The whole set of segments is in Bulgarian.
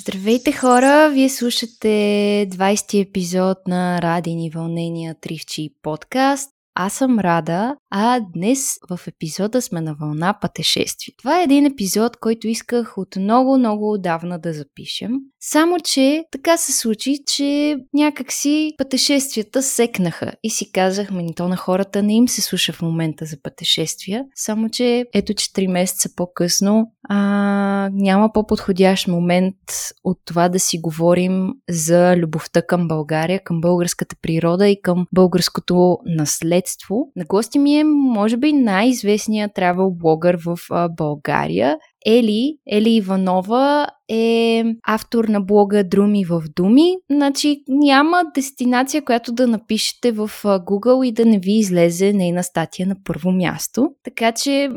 Здравейте хора! Вие слушате 20-ти епизод на Радини вълнения Тривчи подкаст. Аз съм Рада, а днес в епизода сме на вълна пътешествие. Това е един епизод, който исках от много-много отдавна да запишем. Само, че така се случи, че някакси пътешествията секнаха и си казахме, то на хората не им се слуша в момента за пътешествия, само, че ето, че 3 месеца по-късно а, няма по-подходящ момент от това да си говорим за любовта към България, към българската природа и към българското наследство. На гости ми е, може би, най-известният travel блогър в а, България. Ели, Ели Иванова е автор на блога Друми в Думи. Значи няма дестинация, която да напишете в Google и да не ви излезе нейна статия на първо място. Така че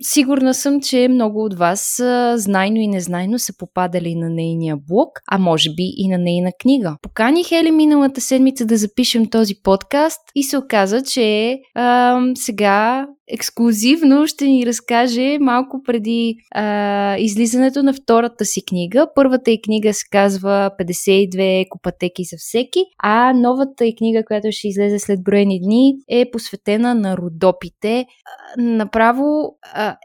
сигурна съм, че много от вас знайно и незнайно са попадали на нейния блог, а може би и на нейна книга. Поканих Ели миналата седмица да запишем този подкаст и се оказа, че а, сега ексклюзивно ще ни разкаже малко преди а, излизането на втората си книга. Първата и книга се казва 52 екопатеки за всеки, а новата и книга, която ще излезе след броени дни, е посветена на родопите. Направо,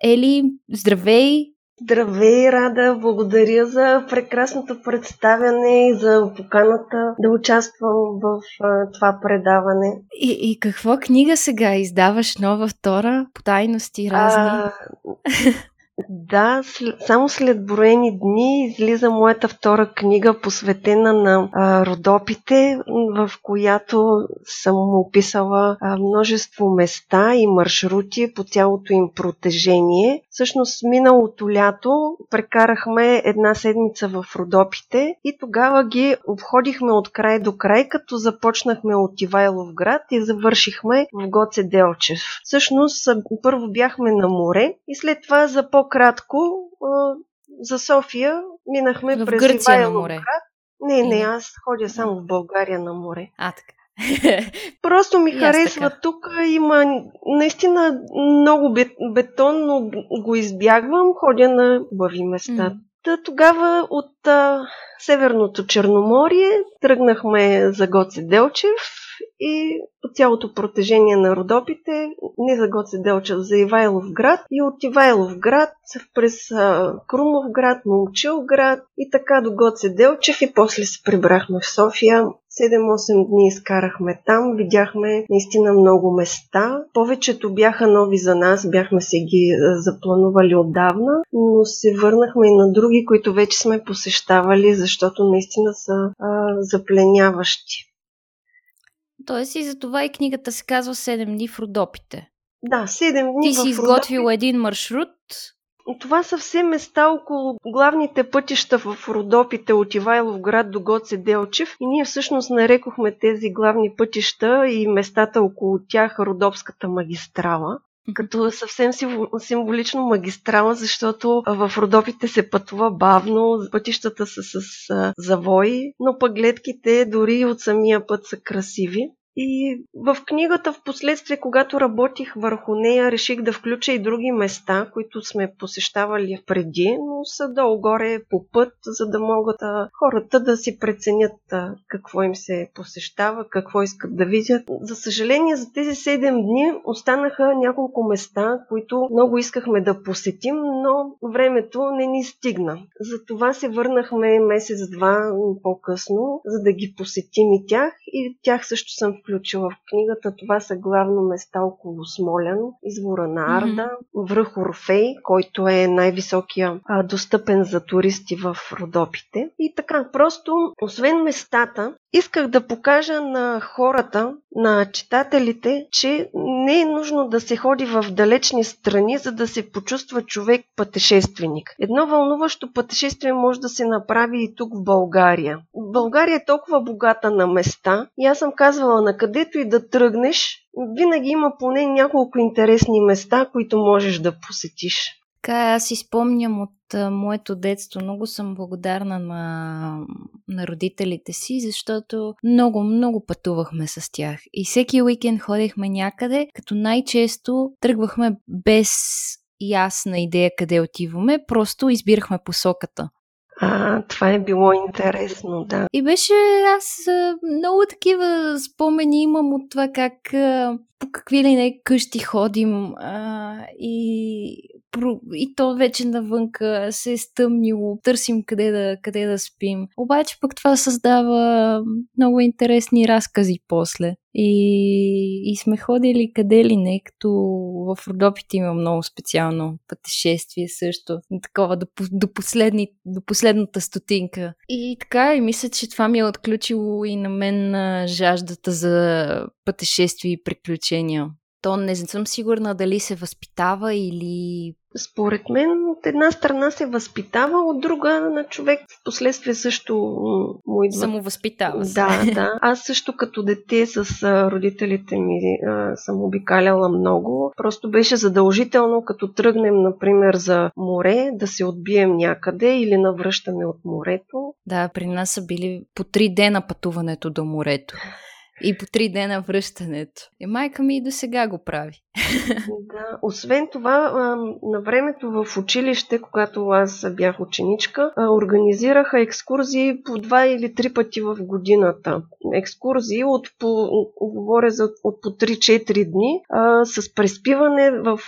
Ели, здравей! Здравей, Рада! Благодаря за прекрасното представяне и за поканата да участвам в а, това предаване. И, и какво книга сега издаваш нова, втора? По тайности разни? А, да, само след броени дни излиза моята втора книга, посветена на а, родопите, в която съм описала множество места и маршрути по цялото им протежение. Всъщност, миналото лято прекарахме една седмица в родопите и тогава ги обходихме от край до край, като започнахме от Ивайлов град и завършихме в Гоце Делчев. Всъщност, първо бяхме на море и след това за по по-кратко за София минахме в през Гърция Ивайлов на море. град. Не, не, аз ходя само в България на море. А, така. Просто ми харесва така. тук. Има наистина много бетон, но го избягвам. Ходя на хубави места. Mm. Та, тогава от а, Северното Черноморие тръгнахме за Гоце Делчев и по цялото протежение на Родопите, не за Гоце Делчев, за Ивайлов град и от Ивайлов град през Крумов град, Момчил град и така до Гоце Делчев и после се прибрахме в София. 7-8 дни изкарахме там, видяхме наистина много места. Повечето бяха нови за нас, бяхме се ги запланували отдавна, но се върнахме и на други, които вече сме посещавали, защото наистина са а, запленяващи. Тоест и за това и книгата се казва 7 дни в Родопите. Да, 7 дни Ти си изготвил един маршрут. Това са все места около главните пътища в Родопите от Ивайлов град до Гоце Делчев и ние всъщност нарекохме тези главни пътища и местата около тях Родопската магистрала като съвсем символично магистрала, защото в Родопите се пътува бавно, пътищата са с завои, но пък гледките дори от самия път са красиви. И в книгата в последствие, когато работих върху нея, реших да включа и други места, които сме посещавали преди, но са долу-горе по път, за да могат хората да си преценят какво им се посещава, какво искат да видят. За съжаление, за тези 7 дни останаха няколко места, които много искахме да посетим, но времето не ни стигна. Затова се върнахме месец-два по-късно, за да ги посетим и тях. И тях също съм включила в книгата. Това са главно места около Смолян, извора на Арда, mm-hmm. връх Орфей, който е най-високия а, достъпен за туристи в Родопите. И така, просто, освен местата, исках да покажа на хората, на читателите, че не е нужно да се ходи в далечни страни, за да се почувства човек пътешественик. Едно вълнуващо пътешествие може да се направи и тук в България. България е толкова богата на места и аз съм казвала на където и да тръгнеш, винаги има поне няколко интересни места, които можеш да посетиш. Така, аз си спомням от а, моето детство. Много съм благодарна на, на родителите си, защото много, много пътувахме с тях. И всеки уикенд ходихме някъде, като най-често тръгвахме без ясна идея къде отиваме, просто избирахме посоката. А, това е било интересно, да. И беше аз много такива спомени имам от това как по какви ли не къщи ходим а, и и то вече навънка се е стъмнило, търсим къде да, къде да спим. Обаче пък това създава много интересни разкази после. И, и сме ходили къде ли не, като в Родопите има много специално пътешествие също. Такова до, до, последни, до последната стотинка. И така, и мисля, че това ми е отключило и на мен жаждата за пътешествия и приключения. То не съм сигурна дали се възпитава или според мен, от една страна се възпитава, от друга на човек в последствие също му идва. Самовъзпитава се. Да, да. Аз също като дете с родителите ми съм обикаляла много. Просто беше задължително, като тръгнем, например, за море, да се отбием някъде или навръщаме от морето. Да, при нас са били по три дена пътуването до морето и по три дена връщането. И майка ми и до сега го прави. Да, освен това, на времето в училище, когато аз бях ученичка, организираха екскурзии по два или три пъти в годината. Екскурзии от по, говоря за от по 3-4 дни, с преспиване в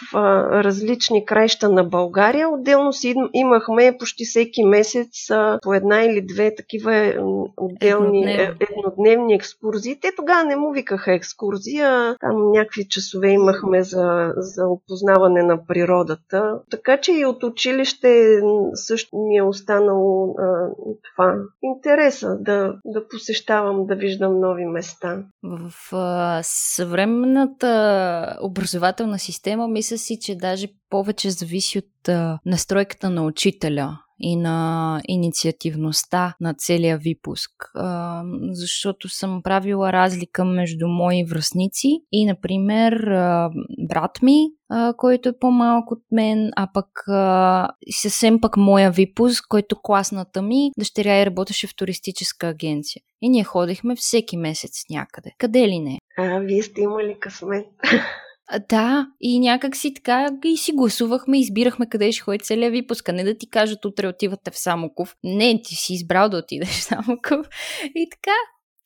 различни краища на България. Отделно си имахме почти всеки месец по една или две такива отделни еднодневни, еднодневни екскурзии. Те тогава не му викаха екскурзия, там някакви часове имахме за, за опознаване на природата. Така че и от училище също ми е останало а, това интереса да, да посещавам, да виждам нови места. В а, съвременната образователна система мисля си, че даже повече зависи от а, настройката на учителя и на инициативността на целия випуск, а, защото съм правила разлика между мои връзници и, например, а, брат ми, а, който е по-малък от мен, а пък а, съвсем пък моя випуск, който класната ми дъщеря и работеше в туристическа агенция. И ние ходихме всеки месец някъде. Къде ли не? А, вие сте имали късмет. Да, и някак си така и си гласувахме, избирахме къде ще ходи целият випуск, не да ти кажат утре отивате в Самоков. Не, ти си избрал да отидеш в Самоков. И така,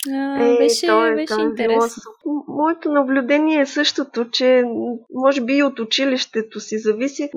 а, е, беше, то е, беше е интересно. Било... Моето наблюдение е същото, че може би и от училището си зависи.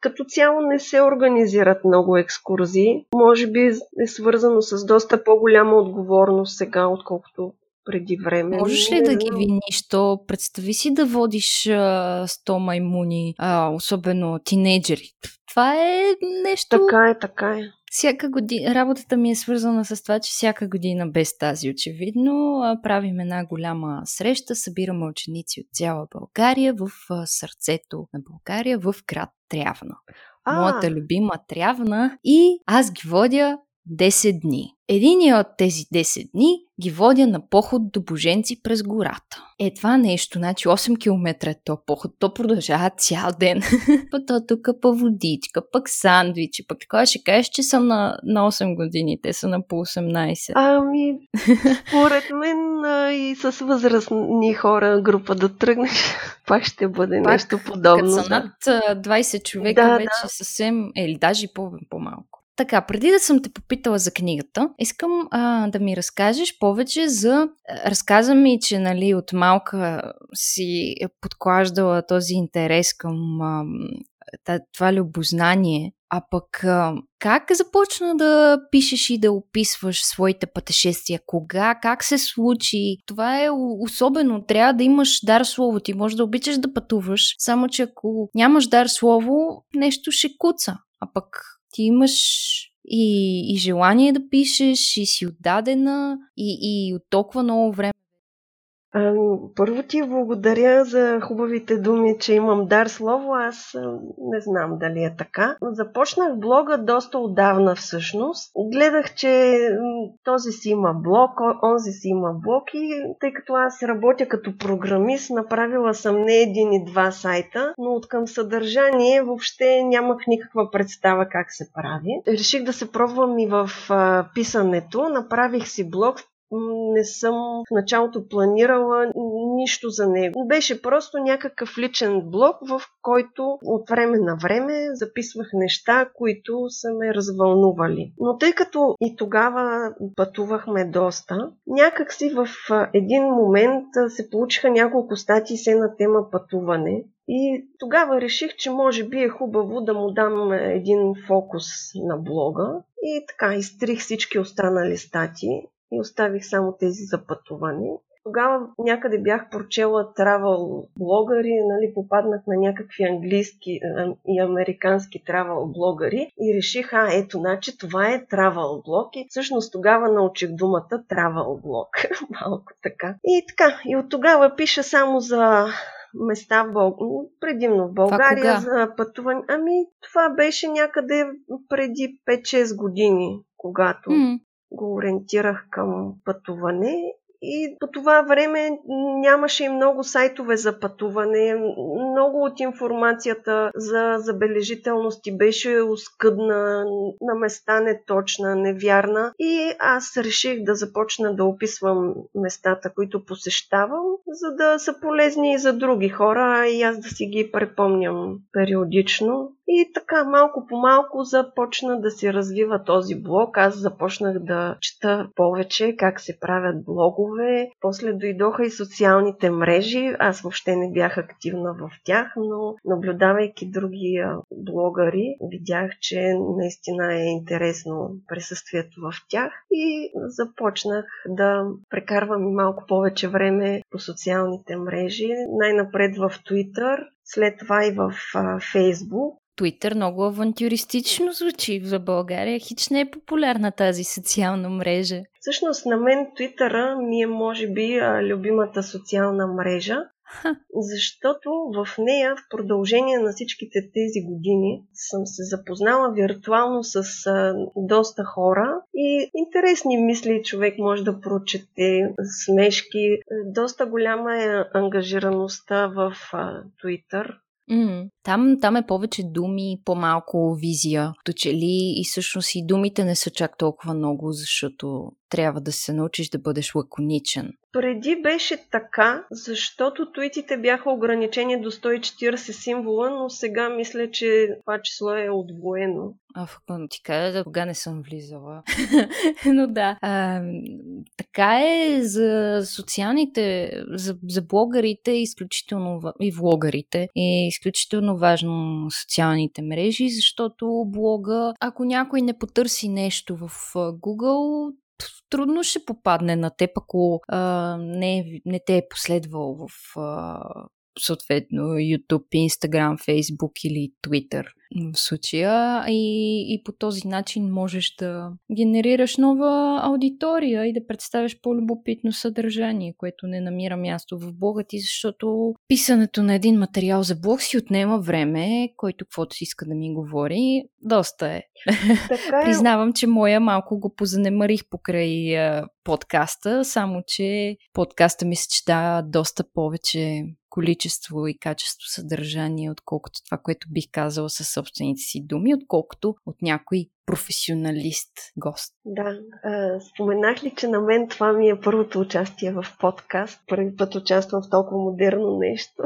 Като цяло не се организират много екскурзии. Може би е свързано с доста по-голяма отговорност сега, отколкото преди време. Можеш ли да ги виниш? То представи си да водиш а, 100 маймуни, а, особено тинейджери. Това е нещо... Така е, така е. Всяка година, работата ми е свързана с това, че всяка година без тази очевидно правим една голяма среща, събираме ученици от цяла България в сърцето на България в град Трявна. А. Моята любима Трявна и аз ги водя 10 дни. Единият от тези 10 дни ги водя на поход до Боженци през гората. Е това нещо, значи 8 км е то поход, то продължава цял ден. па то тук па водичка, пък сандвичи, пък така ще кажеш, че съм на, на 8 години, те са на по 18. Ами, според мен а, и с възрастни хора група да тръгнеш, пак ще бъде пак, нещо подобно. Като са над 20 човека, да, вече да. съвсем, или даже по- по-малко. Така, преди да съм те попитала за книгата, искам а, да ми разкажеш повече за... Разказа ми, че нали, от малка си е подклаждала този интерес към а, това любознание, а пък а, как започна да пишеш и да описваш своите пътешествия? Кога? Как се случи? Това е особено. Трябва да имаш дар слово. Ти можеш да обичаш да пътуваш, само че ако нямаш дар слово, нещо ще куца. А пък ти имаш и, и желание да пишеш, и си отдадена, и, и от толкова много време първо ти благодаря за хубавите думи, че имам дар слово. Аз не знам дали е така. Започнах блога доста отдавна всъщност. Гледах, че този си има блог, онзи си има блог и тъй като аз работя като програмист, направила съм не един и два сайта, но от към съдържание въобще нямах никаква представа как се прави. Реших да се пробвам и в писането. Направих си блог, не съм в началото планирала нищо за него. Беше просто някакъв личен блог, в който от време на време записвах неща, които са ме развълнували. Но тъй като и тогава пътувахме доста, някак си в един момент се получиха няколко статии се на тема пътуване. И тогава реших, че може би е хубаво да му дам един фокус на блога. И така, изтрих всички останали статии и оставих само тези за пътуване. Тогава някъде бях прочела travel блогъри, нали, попаднах на някакви английски и американски travel блогъри и реших, а ето, значи това е travel блог и всъщност тогава научих думата travel блог. Малко така. И така, и от тогава пиша само за места в Бъл... предимно в България за пътуване. Ами, това беше някъде преди 5-6 години, когато mm. Го ориентирах към пътуване и по това време нямаше и много сайтове за пътуване. Много от информацията за забележителности беше оскъдна, на места неточна, невярна. И аз реших да започна да описвам местата, които посещавам, за да са полезни и за други хора, и аз да си ги препомням периодично. И така, малко по малко започна да се развива този блог. Аз започнах да чета повече как се правят блогове. После дойдоха и социалните мрежи. Аз въобще не бях активна в тях, но наблюдавайки други блогъри, видях, че наистина е интересно присъствието в тях и започнах да прекарвам малко повече време по социалните мрежи. Най-напред в Twitter, след това и в Фейсбук. Твитър много авантюристично звучи за България. Хич не е популярна тази социална мрежа. Всъщност на мен Твитъра ми е може би любимата социална мрежа, Ха. Защото в нея в продължение на всичките тези години съм се запознала виртуално с а, доста хора и интересни мисли човек може да прочете, смешки. Доста голяма е ангажираността в а, Twitter. Mm. Там, там е повече думи, по-малко визия. То че ли и всъщност и думите не са чак толкова много, защото трябва да се научиш да бъдеш лаконичен. Преди беше така, защото туитите бяха ограничени до 140 символа, но сега мисля, че това число е отвоено. А, ти кажа, кога не съм влизала. но да, а, така е за социалните, за, за блогърите, изключително и влогарите, е изключително важно социалните мрежи, защото блога, ако някой не потърси нещо в Google, трудно ще попадне на теб, ако а, не, не те е последвал в а, съответно YouTube, Instagram, Facebook или Twitter в случая и, и по този начин можеш да генерираш нова аудитория и да представяш по-любопитно съдържание, което не намира място в блога ти, защото писането на един материал за блог си отнема време, който каквото си иска да ми говори, доста е. Така е. Признавам, че моя малко го позанемарих покрай подкаста, само че подкаста ми се чета доста повече количество и качество съдържание, отколкото това, което бих казала със собствените си думи, отколкото от някой професионалист гост. Да. споменах ли, че на мен това ми е първото участие в подкаст. Първи път участвам в толкова модерно нещо.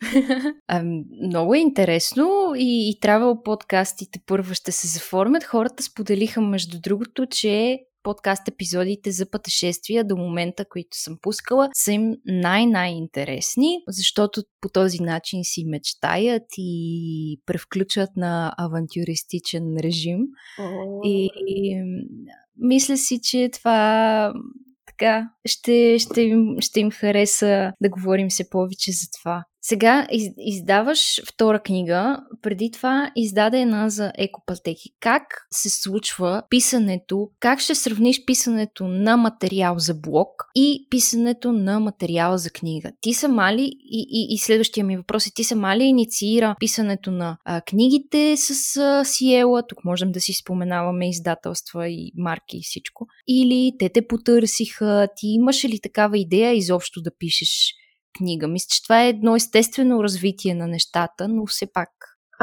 а, много е интересно и, и travel подкастите първо ще се заформят. Хората споделиха, между другото, че подкаст епизодите за пътешествия до момента, които съм пускала, са им най-най-интересни, защото по този начин си мечтаят и превключват на авантюристичен режим. Oh. И, и мисля си, че това така ще, ще, им, ще им хареса да говорим се повече за това. Сега из, издаваш втора книга, преди това издаде една за екопатеки. Как се случва писането, как ще сравниш писането на материал за блог и писането на материал за книга? Ти сама ли, и, и, и следващия ми въпрос е, ти сама ли инициира писането на а, книгите с а, Сиела, тук можем да си споменаваме издателства и марки и всичко, или те те потърсиха, ти имаш ли такава идея изобщо да пишеш книга. Мисля, че това е едно естествено развитие на нещата, но все пак.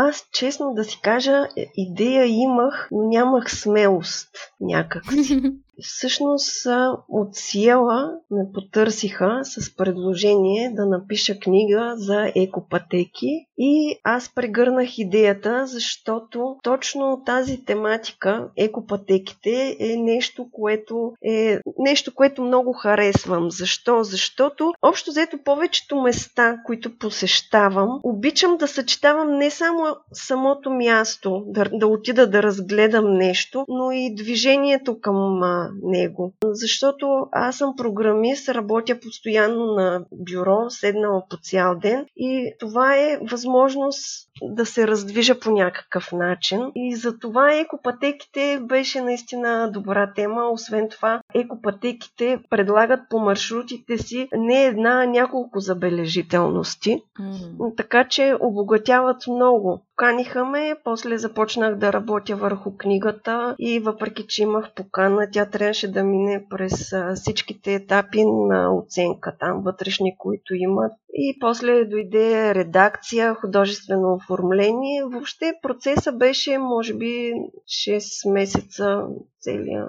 Аз, честно да си кажа, идея имах, но нямах смелост някак. Всъщност от Сиела ме потърсиха с предложение да напиша книга за екопатеки и аз прегърнах идеята, защото точно тази тематика, екопатеките, е нещо, което е нещо, което много харесвам. Защо? Защото общо взето повечето места, които посещавам, обичам да съчетавам не само самото място, да, да отида да разгледам нещо, но и движението към а, него. Защото аз съм програмист, работя постоянно на бюро, седнала по цял ден и това е възможност да се раздвижа по някакъв начин. И за това екопатеките беше наистина добра тема. Освен това, екопатеките предлагат по маршрутите си не една, а няколко забележителности. Mm. Така че обогатяват много. Каниха ме, после започнах да работя върху книгата и въпреки, че имах покана, тя трябваше да мине през всичките етапи на оценка, там вътрешни, които имат. И после дойде редакция, художествено оформление. Въобще процеса беше, може би, 6 месеца целия.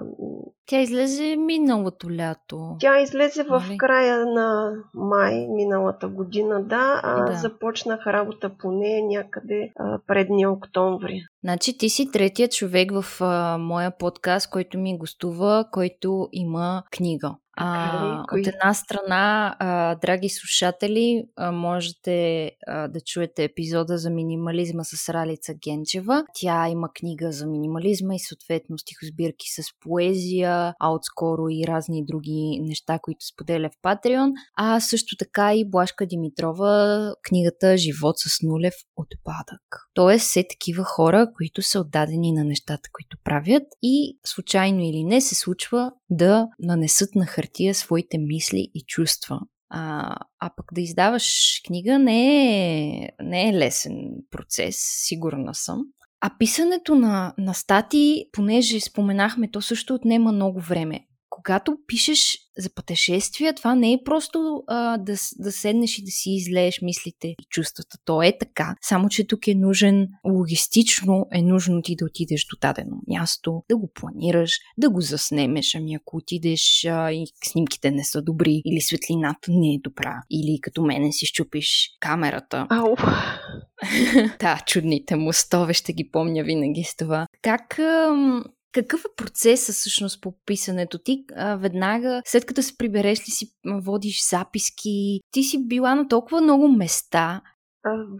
Тя излезе миналото лято. Тя излезе в нали? края на май миналата година, да, а да. започнах работа по нея някъде а, предния октомври. Значи ти си третия човек в а, моя подкаст, който ми гостува, който има книга. А, от една страна, а, драги слушатели, а, можете а, да чуете епизода за минимализма с Ралица Генчева. Тя има книга за минимализма и съответно стихосбирки с поезия, а отскоро и разни други неща, които споделя в Patreon. А също така и Блашка Димитрова, книгата Живот с нулев отпадък. Тоест, все такива хора, които са отдадени на нещата, които правят и случайно или не се случва да нанесат на хартия своите мисли и чувства. А, а пък да издаваш книга не е, не е лесен процес, сигурна съм. А писането на, на стати, понеже споменахме, то също отнема много време когато пишеш за пътешествия, това не е просто а, да, да седнеш и да си излееш мислите и чувствата. То е така. Само, че тук е нужен, логистично е нужно ти да отидеш до дадено място, да го планираш, да го заснемеш. Ами ако отидеш а, и снимките не са добри, или светлината не е добра, или като мене си щупиш камерата. Ау! да, чудните мостове ще ги помня винаги с това. Как ам, какъв е процесът всъщност по писането? Ти а, веднага, след като се прибереш ли си, водиш записки? Ти си била на толкова много места.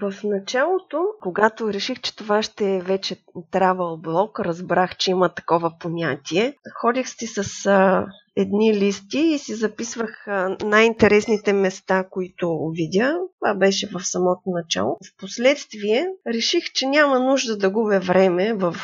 В началото, когато реших, че това ще е вече travel блог, разбрах, че има такова понятие. Ходих си с а, едни листи и си записвах най-интересните места, които видя. Това беше в самото начало. Впоследствие реших, че няма нужда да губя време в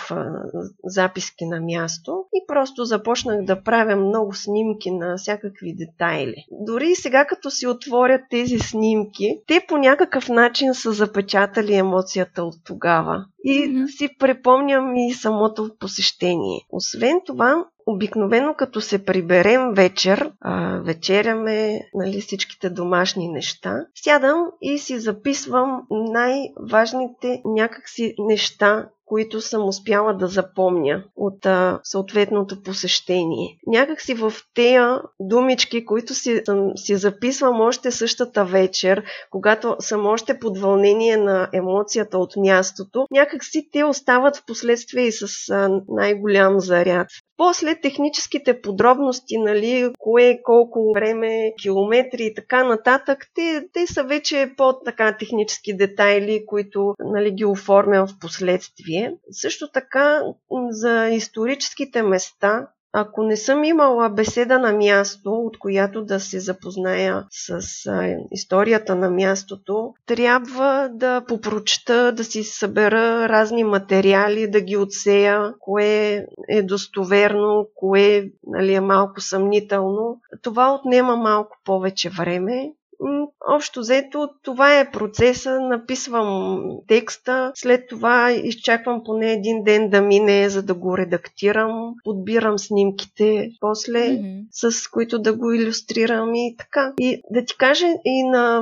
записки на място и просто започнах да правя много снимки на всякакви детайли. Дори сега, като си отворят тези снимки, те по някакъв начин са запечатали емоцията от тогава. И mm-hmm. си припомням и самото посещение. Освен това, Обикновено като се приберем вечер, а, вечеряме нали, всичките домашни неща, сядам и си записвам най-важните някакси неща, които съм успяла да запомня от а, съответното посещение. Някак си в тея думички, които си, съм, си записвам още същата вечер, когато съм още под вълнение на емоцията от мястото, някак си те остават в последствие и с а, най-голям заряд. После техническите подробности, нали, кое, колко време, километри и така нататък, те, те са вече по-така технически детайли, които нали, ги оформям в последствие. Също така за историческите места, ако не съм имала беседа на място, от която да се запозная с историята на мястото, трябва да попрочета, да си събера разни материали, да ги отсея, кое е достоверно, кое нали, е малко съмнително. Това отнема малко повече време Общо взето, това е процеса. Написвам текста, след това изчаквам поне един ден да мине, за да го редактирам, подбирам снимките после, mm-hmm. с които да го иллюстрирам и така. И да ти кажа, и на,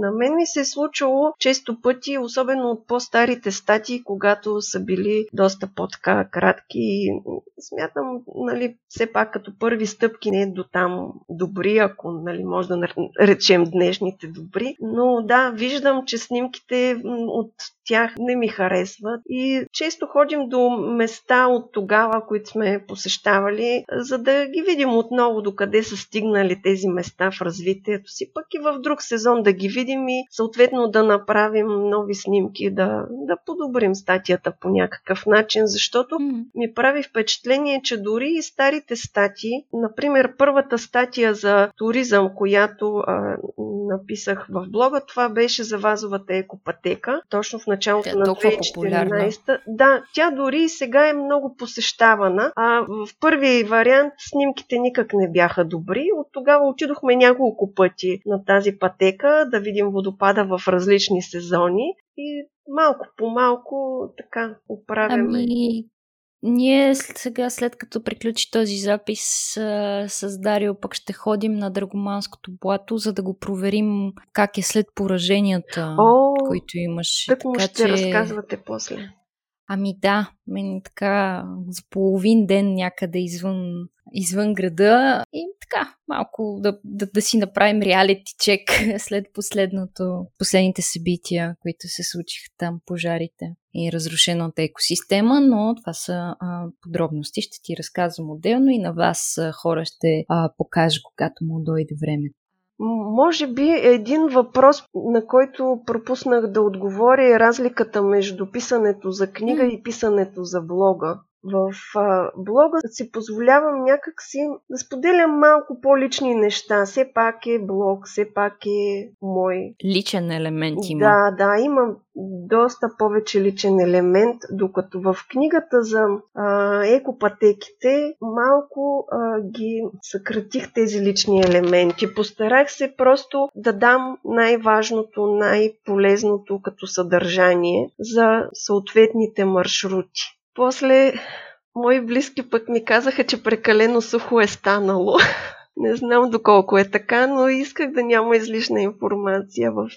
на мен ми се е случило често пъти, особено от по-старите статии, когато са били доста по-така кратки. Смятам, нали, все пак като първи стъпки не е до там добри, ако нали, може да речем днешните добри. Но да, виждам, че снимките от тях не ми харесват. И често ходим до места от тогава, които сме посещавали, за да ги видим отново докъде са стигнали тези места в развитието си, пък и в друг сезон да ги видим и съответно да направим нови снимки, да, да подобрим статията по някакъв начин, защото ми прави впечатление, че дори и старите статии, например първата статия за туризъм, която а, написах в блога, това беше за вазовата екопатека, точно в началото тя на 2014. Да, тя дори и сега е много посещавана. А в първи вариант снимките никак не бяха добри. От тогава отидохме няколко пъти на тази пътека да видим водопада в различни сезони и малко по малко така оправяме. Ами, ние сега, след като приключи този запис с Дарио, пък ще ходим на Драгоманското блато, за да го проверим как е след пораженията, О, които имаш. Так му ще че... разказвате после. Ами да, мен така за половин ден някъде извън, извън града и така малко да, да, да си направим реалити чек след последното, последните събития, които се случиха там, пожарите и разрушената екосистема, но това са а, подробности. Ще ти разказвам отделно и на вас а, хора ще а, покажа, когато му дойде време. Може би един въпрос, на който пропуснах да отговоря е разликата между писането за книга и писането за блога. В блога си позволявам някакси да споделям малко по-лични неща. Все пак е блог, все пак е мой. Личен елемент има. Да, да, имам доста повече личен елемент, докато в книгата за а, екопатеките малко а, ги съкратих тези лични елементи. Постарах се просто да дам най-важното, най-полезното като съдържание за съответните маршрути. После мои близки пък ми казаха, че прекалено сухо е станало. Не знам доколко е така, но исках да няма излишна информация в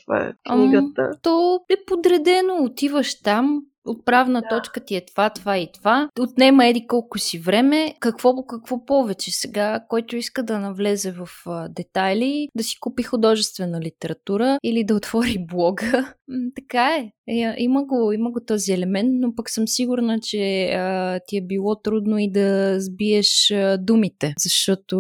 книгата. Ам, то е подредено. Отиваш там, отправна да. точка ти е това, това и това. Отнема еди колко си време. Какво, какво повече сега, който иска да навлезе в а, детайли, да си купи художествена литература или да отвори блога. Така е. е. Има го, има го този елемент, но пък съм сигурна, че а, ти е било трудно и да сбиеш а, думите, защото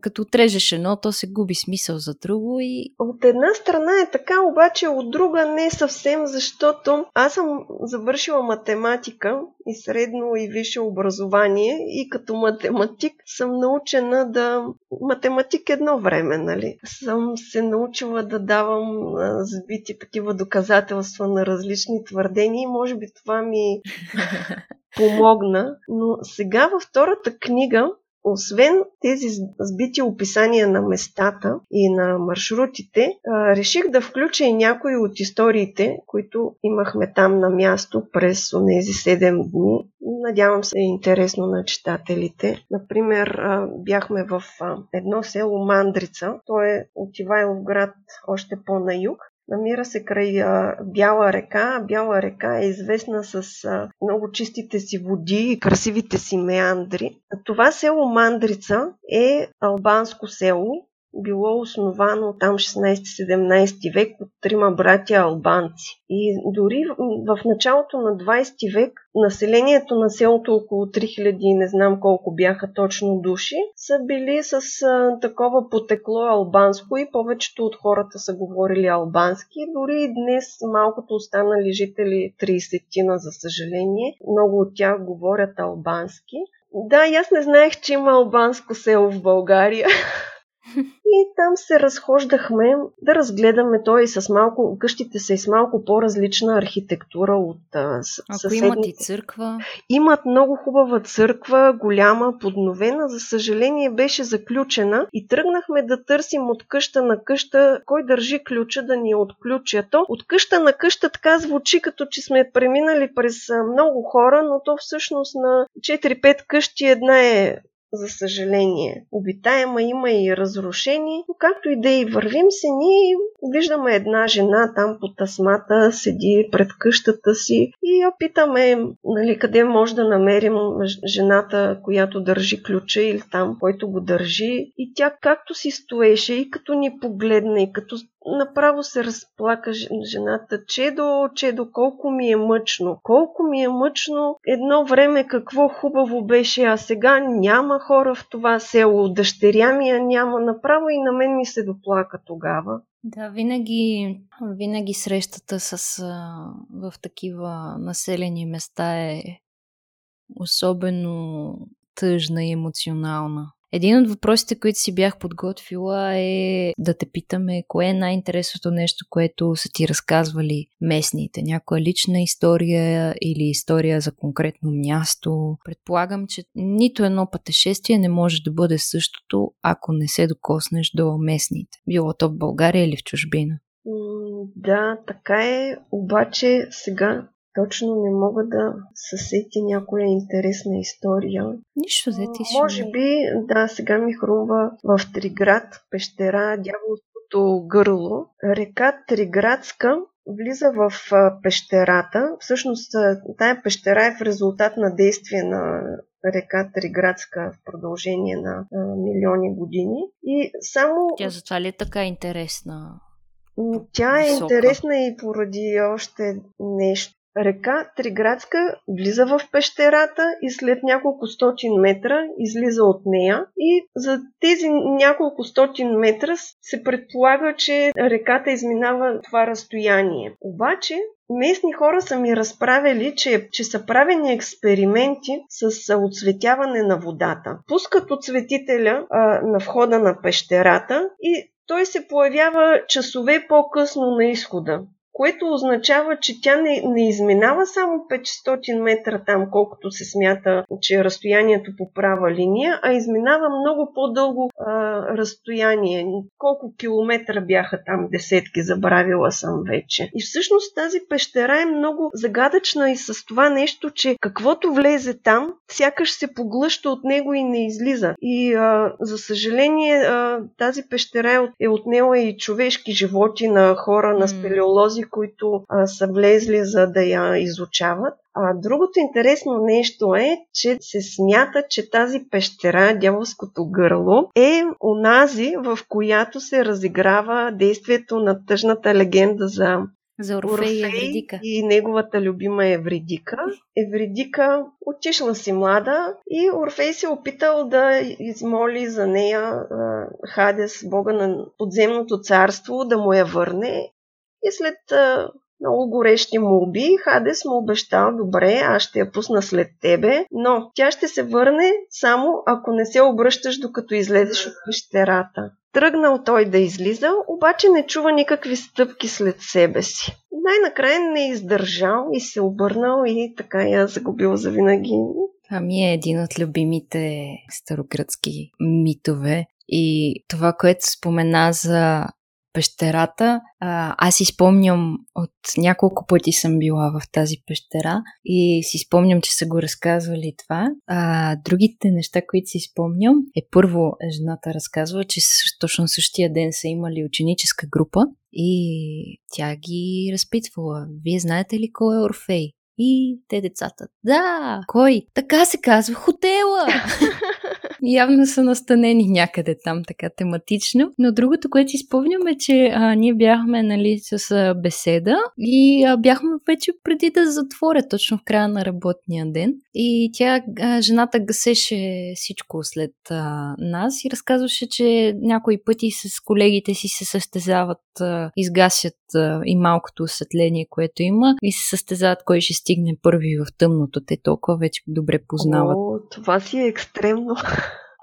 като отрежеш едно, то се губи смисъл за друго и... От една страна е така, обаче от друга не съвсем, защото аз съм завършила математика и средно и висше образование и като математик съм научена да... Математик едно време, нали? Съм се научила да давам сбити такива доказателства на различни твърдения и може би това ми помогна. Но сега във втората книга освен тези сбити описания на местата и на маршрутите, реших да включа и някои от историите, които имахме там на място през тези 7 дни. Надявам се е интересно на читателите. Например, бяхме в едно село Мандрица. То е от Ивайлов град още по-на юг. Намира се край а, Бяла река. Бяла река е известна с а, много чистите си води и красивите си меандри. Това село Мандрица е албанско село, било основано там 16-17 век от трима братя албанци. И дори в началото на 20 век населението на селото около 3000, не знам колко бяха точно души, са били с а, такова потекло албанско и повечето от хората са говорили албански. Дори и днес малкото останали жители 30-тина, за съжаление, много от тях говорят албански. Да, и аз не знаех, че има албанско село в България. И там се разхождахме да разгледаме той с малко, къщите са и с малко по-различна архитектура от Ако съседните. имат и църква? Имат много хубава църква, голяма, подновена. За съжаление беше заключена и тръгнахме да търсим от къща на къща кой държи ключа да ни отключа. То от къща на къща така звучи, като че сме преминали през много хора, но то всъщност на 4-5 къщи една е за съжаление. Обитаема има и разрушени, но както и да и вървим се, ние виждаме една жена там по тасмата, седи пред къщата си и я питаме нали, къде може да намерим жената, която държи ключа или там, който го държи. И тя както си стоеше и като ни погледна и като направо се разплака жената. Чедо, чедо, колко ми е мъчно. Колко ми е мъчно. Едно време какво хубаво беше, а сега няма хора в това село. Дъщеря ми я няма. Направо и на мен ми се доплака тогава. Да, винаги, винаги срещата с, в такива населени места е особено тъжна и емоционална. Един от въпросите, които си бях подготвила е да те питаме кое е най-интересното нещо, което са ти разказвали местните. Някоя лична история или история за конкретно място. Предполагам, че нито едно пътешествие не може да бъде същото, ако не се докоснеш до местните. Било то в България или в чужбина. Да, така е, обаче сега точно не мога да съсети някоя интересна история. Нищо, за ти Може би, да, сега ми хрумва в Триград, пещера, дяволското гърло. Река Триградска влиза в пещерата. Всъщност, тая пещера е в резултат на действие на река Триградска в продължение на милиони години. И само... Тя затова ли е така интересна? Тя е Висока. интересна и поради още нещо. Река Триградска влиза в пещерата и след няколко стотин метра излиза от нея и за тези няколко стотин метра се предполага, че реката изминава това разстояние. Обаче местни хора са ми разправили, че, че са правени експерименти с отсветяване на водата. Пускат отсветителя а, на входа на пещерата и той се появява часове по-късно на изхода което означава, че тя не, не изминава само 500 метра там, колкото се смята, че е разстоянието по права линия, а изминава много по-дълго а, разстояние. Колко километра бяха там десетки, забравила съм вече. И всъщност тази пещера е много загадъчна и с това нещо, че каквото влезе там, сякаш се поглъща от него и не излиза. И а, за съжаление а, тази пещера е, е отнела и човешки животи на хора, на спелеолози, тези, които а, са влезли за да я изучават. А другото интересно нещо е, че се смята, че тази пещера, дяволското гърло, е онази, в която се разиграва действието на тъжната легенда за за Орфей, Орфей и Евредика. И неговата любима Евредика. Евредика отишла си млада и Орфей се опитал да измоли за нея Хадес, бога на подземното царство, да му я върне. И след а, много горещи молби, Хадес му обещал, добре, аз ще я пусна след тебе, но тя ще се върне само ако не се обръщаш докато излезеш от пещерата. Тръгнал той да излиза, обаче не чува никакви стъпки след себе си. Най-накрая не е издържал и се обърнал и така я загубил завинаги. Ами е един от любимите старогръцки митове. И това, което спомена за пещерата. Аз си спомням от няколко пъти съм била в тази пещера и си спомням, че са го разказвали това. А другите неща, които си спомням е първо жената разказва, че точно същия ден са имали ученическа група и тя ги разпитвала. Вие знаете ли кой е Орфей? И те децата. Да, кой? Така се казва хотела! явно са настанени някъде там така тематично. Но другото, което си спомням е, че а, ние бяхме нали, с а, беседа и а, бяхме вече преди да затворя точно в края на работния ден. И тя, а, жената гасеше всичко след а, нас и разказваше, че някои пъти с колегите си се състезават, а, изгасят а, и малкото осветление, което има и се състезават кой ще стигне първи в тъмното. Те толкова вече добре познават. О, това си е екстремно.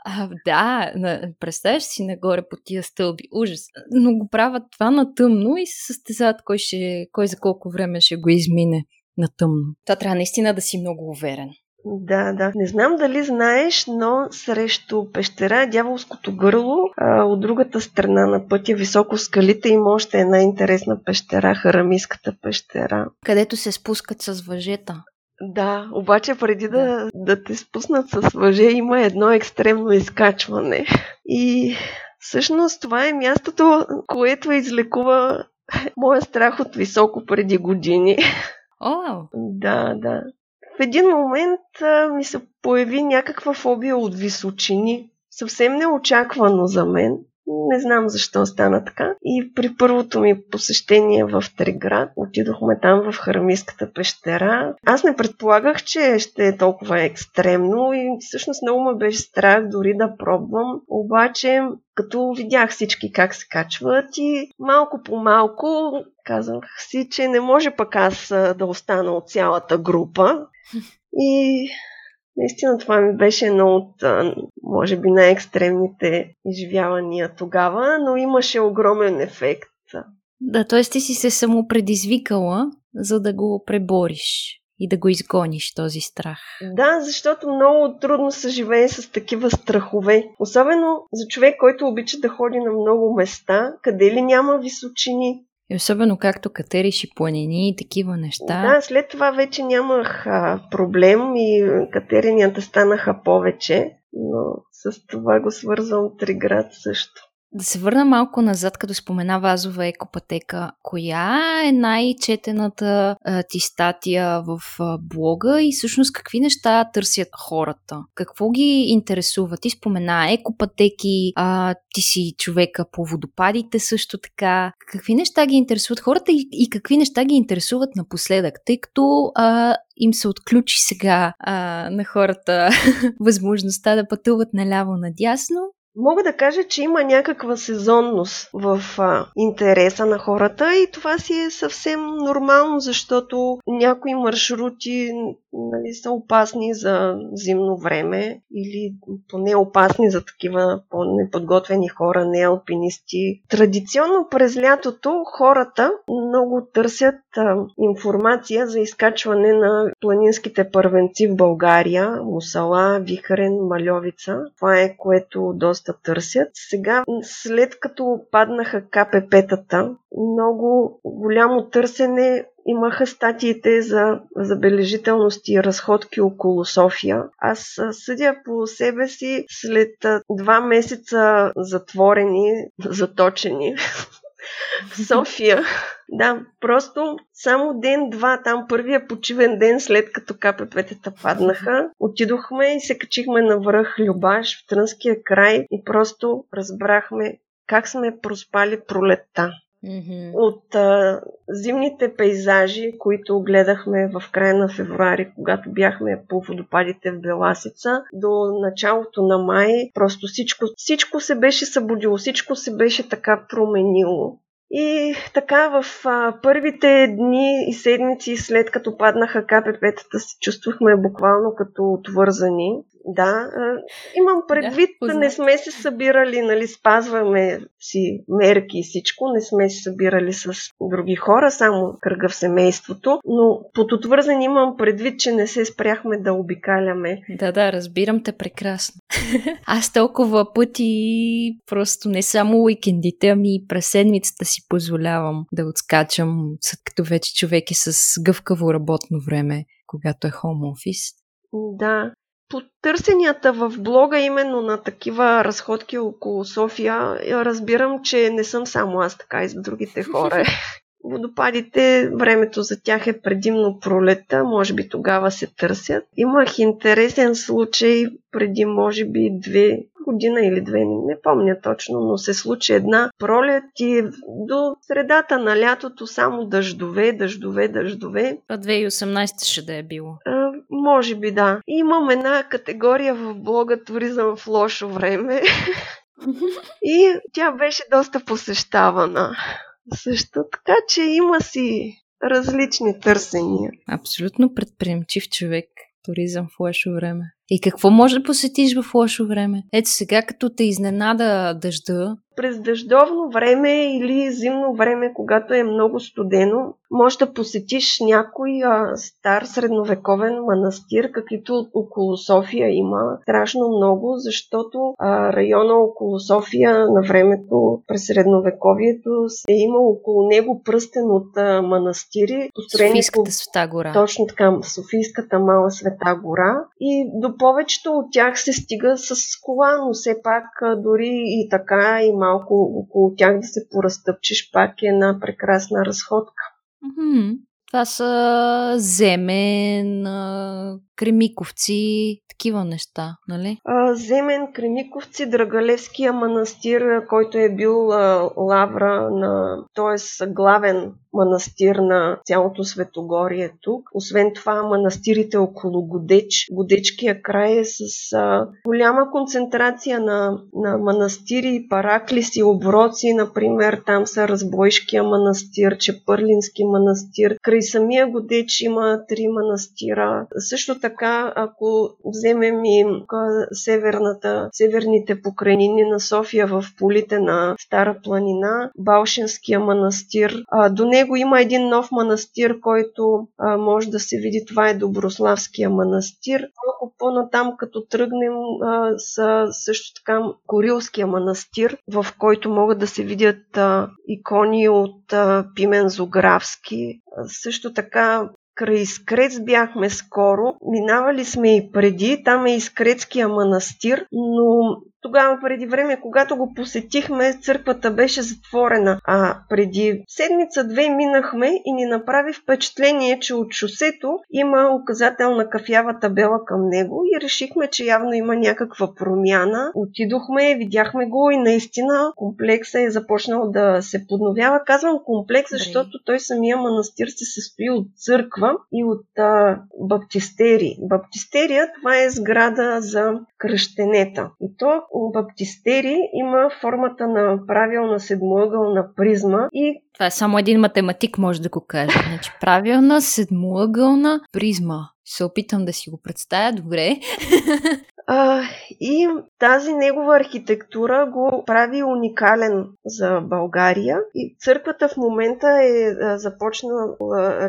А, да, на, представяш си нагоре по тия стълби. Ужас. Но го правят това на тъмно и се състезават кой, ще, кой за колко време ще го измине на тъмно. Това трябва наистина да си много уверен. Да, да. Не знам дали знаеш, но срещу пещера Дяволското гърло, а, от другата страна на пътя, високо в скалите, има още една интересна пещера, Харамиската пещера. Където се спускат с въжета. Да, обаче преди да, да те спуснат с въже, има едно екстремно изкачване. И всъщност това е мястото, което излекува моя страх от високо преди години. О! Да, да. В един момент а, ми се появи някаква фобия от височини. Съвсем неочаквано за мен. Не знам защо стана така. И при първото ми посещение в Триград, отидохме там в Харамийската пещера. Аз не предполагах, че ще е толкова екстремно и всъщност много ме беше страх дори да пробвам. Обаче, като видях всички как се качват и малко по малко казах си, че не може пък аз да остана от цялата група. И Наистина това ми беше едно от, може би, най-екстремните изживявания тогава, но имаше огромен ефект. Да, т.е. ти си се само предизвикала, за да го пребориш и да го изгониш този страх. Да, защото много трудно се живее с такива страхове. Особено за човек, който обича да ходи на много места, къде ли няма височини, и особено както катериш и планини и такива неща. Да, след това вече нямах а, проблем и катеренията станаха повече, но с това го свързвам Триград също. Да се върна малко назад, като спомена Вазова екопатека. Коя е най-четената а, ти статия в а, блога и всъщност какви неща търсят хората? Какво ги интересува? Ти спомена екопатеки, а, ти си човека по водопадите също така. Какви неща ги интересуват хората и, и какви неща ги интересуват напоследък? Тъй като а, им се отключи сега а, на хората възможността да пътуват наляво-надясно Мога да кажа, че има някаква сезонност в а, интереса на хората и това си е съвсем нормално, защото някои маршрути нали, са опасни за зимно време или поне опасни за такива по-неподготвени хора, не алпинисти. Традиционно през лятото хората много търсят а, информация за изкачване на планинските първенци в България, Мусала, Вихарен, Мальовица. Това е което доста доста търсят. Сега, след като паднаха КПП-тата, много голямо търсене имаха статиите за забележителности и разходки около София. Аз съдя по себе си след два месеца затворени, заточени в София. Да, просто само ден-два, там първия почивен ден след като КПП-тата паднаха, отидохме и се качихме на връх Любаш в Трънския край и просто разбрахме как сме проспали пролетта. Mm-hmm. От а, зимните пейзажи, които гледахме в края на февруари, когато бяхме по водопадите в Беласица, до началото на май, просто всичко, всичко се беше събудило, всичко се беше така променило. И така в а, първите дни и седмици след като паднаха КПП-тата се чувствахме буквално като отвързани. Да, имам предвид, да, не сме се събирали, нали, спазваме си мерки и всичко, не сме се събирали с други хора, само кръга в семейството, но под отвързани имам предвид, че не се спряхме да обикаляме. Да, да, разбирам те прекрасно. Аз толкова пъти просто не само уикендите, ами през седмицата си позволявам да отскачам, след като вече човек е с гъвкаво работно време, когато е home office. Да, по търсенията в блога именно на такива разходки около София, разбирам, че не съм само аз така и с другите хора. Водопадите, времето за тях е предимно пролета, може би тогава се търсят. Имах интересен случай преди, може би, две година или две, не помня точно, но се случи една пролет и до средата на лятото само дъждове, дъждове, дъждове. А 2018 ще да е било. А, може би да. Имам една категория в блога Туризъм в лошо време. и тя беше доста посещавана също. Така че има си различни търсения. Абсолютно предприемчив човек. Туризъм в лошо време. И какво може да посетиш в лошо време? Ето сега, като те изненада дъжда, през дъждовно време или зимно време, когато е много студено, може да посетиш някой а, стар средновековен манастир, каквито около София има страшно много, защото а, района около София на времето през средновековието е имал около него пръстен от а, манастири. Софийската по... света гора. Точно така, Софийската мала света гора. И до повечето от тях се стига с кола, но все пак а, дори и така има малко около тях да се поразтъпчеш, пак е една прекрасна разходка. Mm-hmm. Това са земен, кремиковци, такива неща, нали? Земен, Кремиковци, Драгалевския манастир, който е бил а, лавра на, т.е. главен манастир на цялото Светогорие тук. Освен това, манастирите около Годеч. Годечкия край е с а, голяма концентрация на, на манастири, параклиси, оброци. Например, там са Разбойшкия манастир, Чепърлински манастир. Край самия Годеч има три манастира. Също така, ако вземем и северната, северните покрайнини на София в полите на Стара планина, Балшинския манастир, а, до него има един нов манастир, който а, може да се види. Това е Доброславския манастир. Малко по-натам, като тръгнем, а, са също така Корилския манастир, в който могат да се видят а, икони от а, Пимен Зографски. А, също така край Искрец бяхме скоро. Минавали сме и преди. Там е Искрецкия манастир, но тогава преди време, когато го посетихме, църквата беше затворена, а преди седмица-две минахме и ни направи впечатление, че от шосето има указателна кафява табела към него и решихме, че явно има някаква промяна. Отидохме, видяхме го и наистина комплекса е започнал да се подновява. Казвам комплекс, защото той самия манастир се състои от църква и от а, баптистери. Баптистерия това е сграда за кръщенета. И то баптистери има формата на правилна седмоъгълна призма и това е само един математик може да го каже. Значи, правилна седмоъгълна призма. Се опитам да си го представя добре. А, и тази негова архитектура го прави уникален за България. И църквата в момента е започнала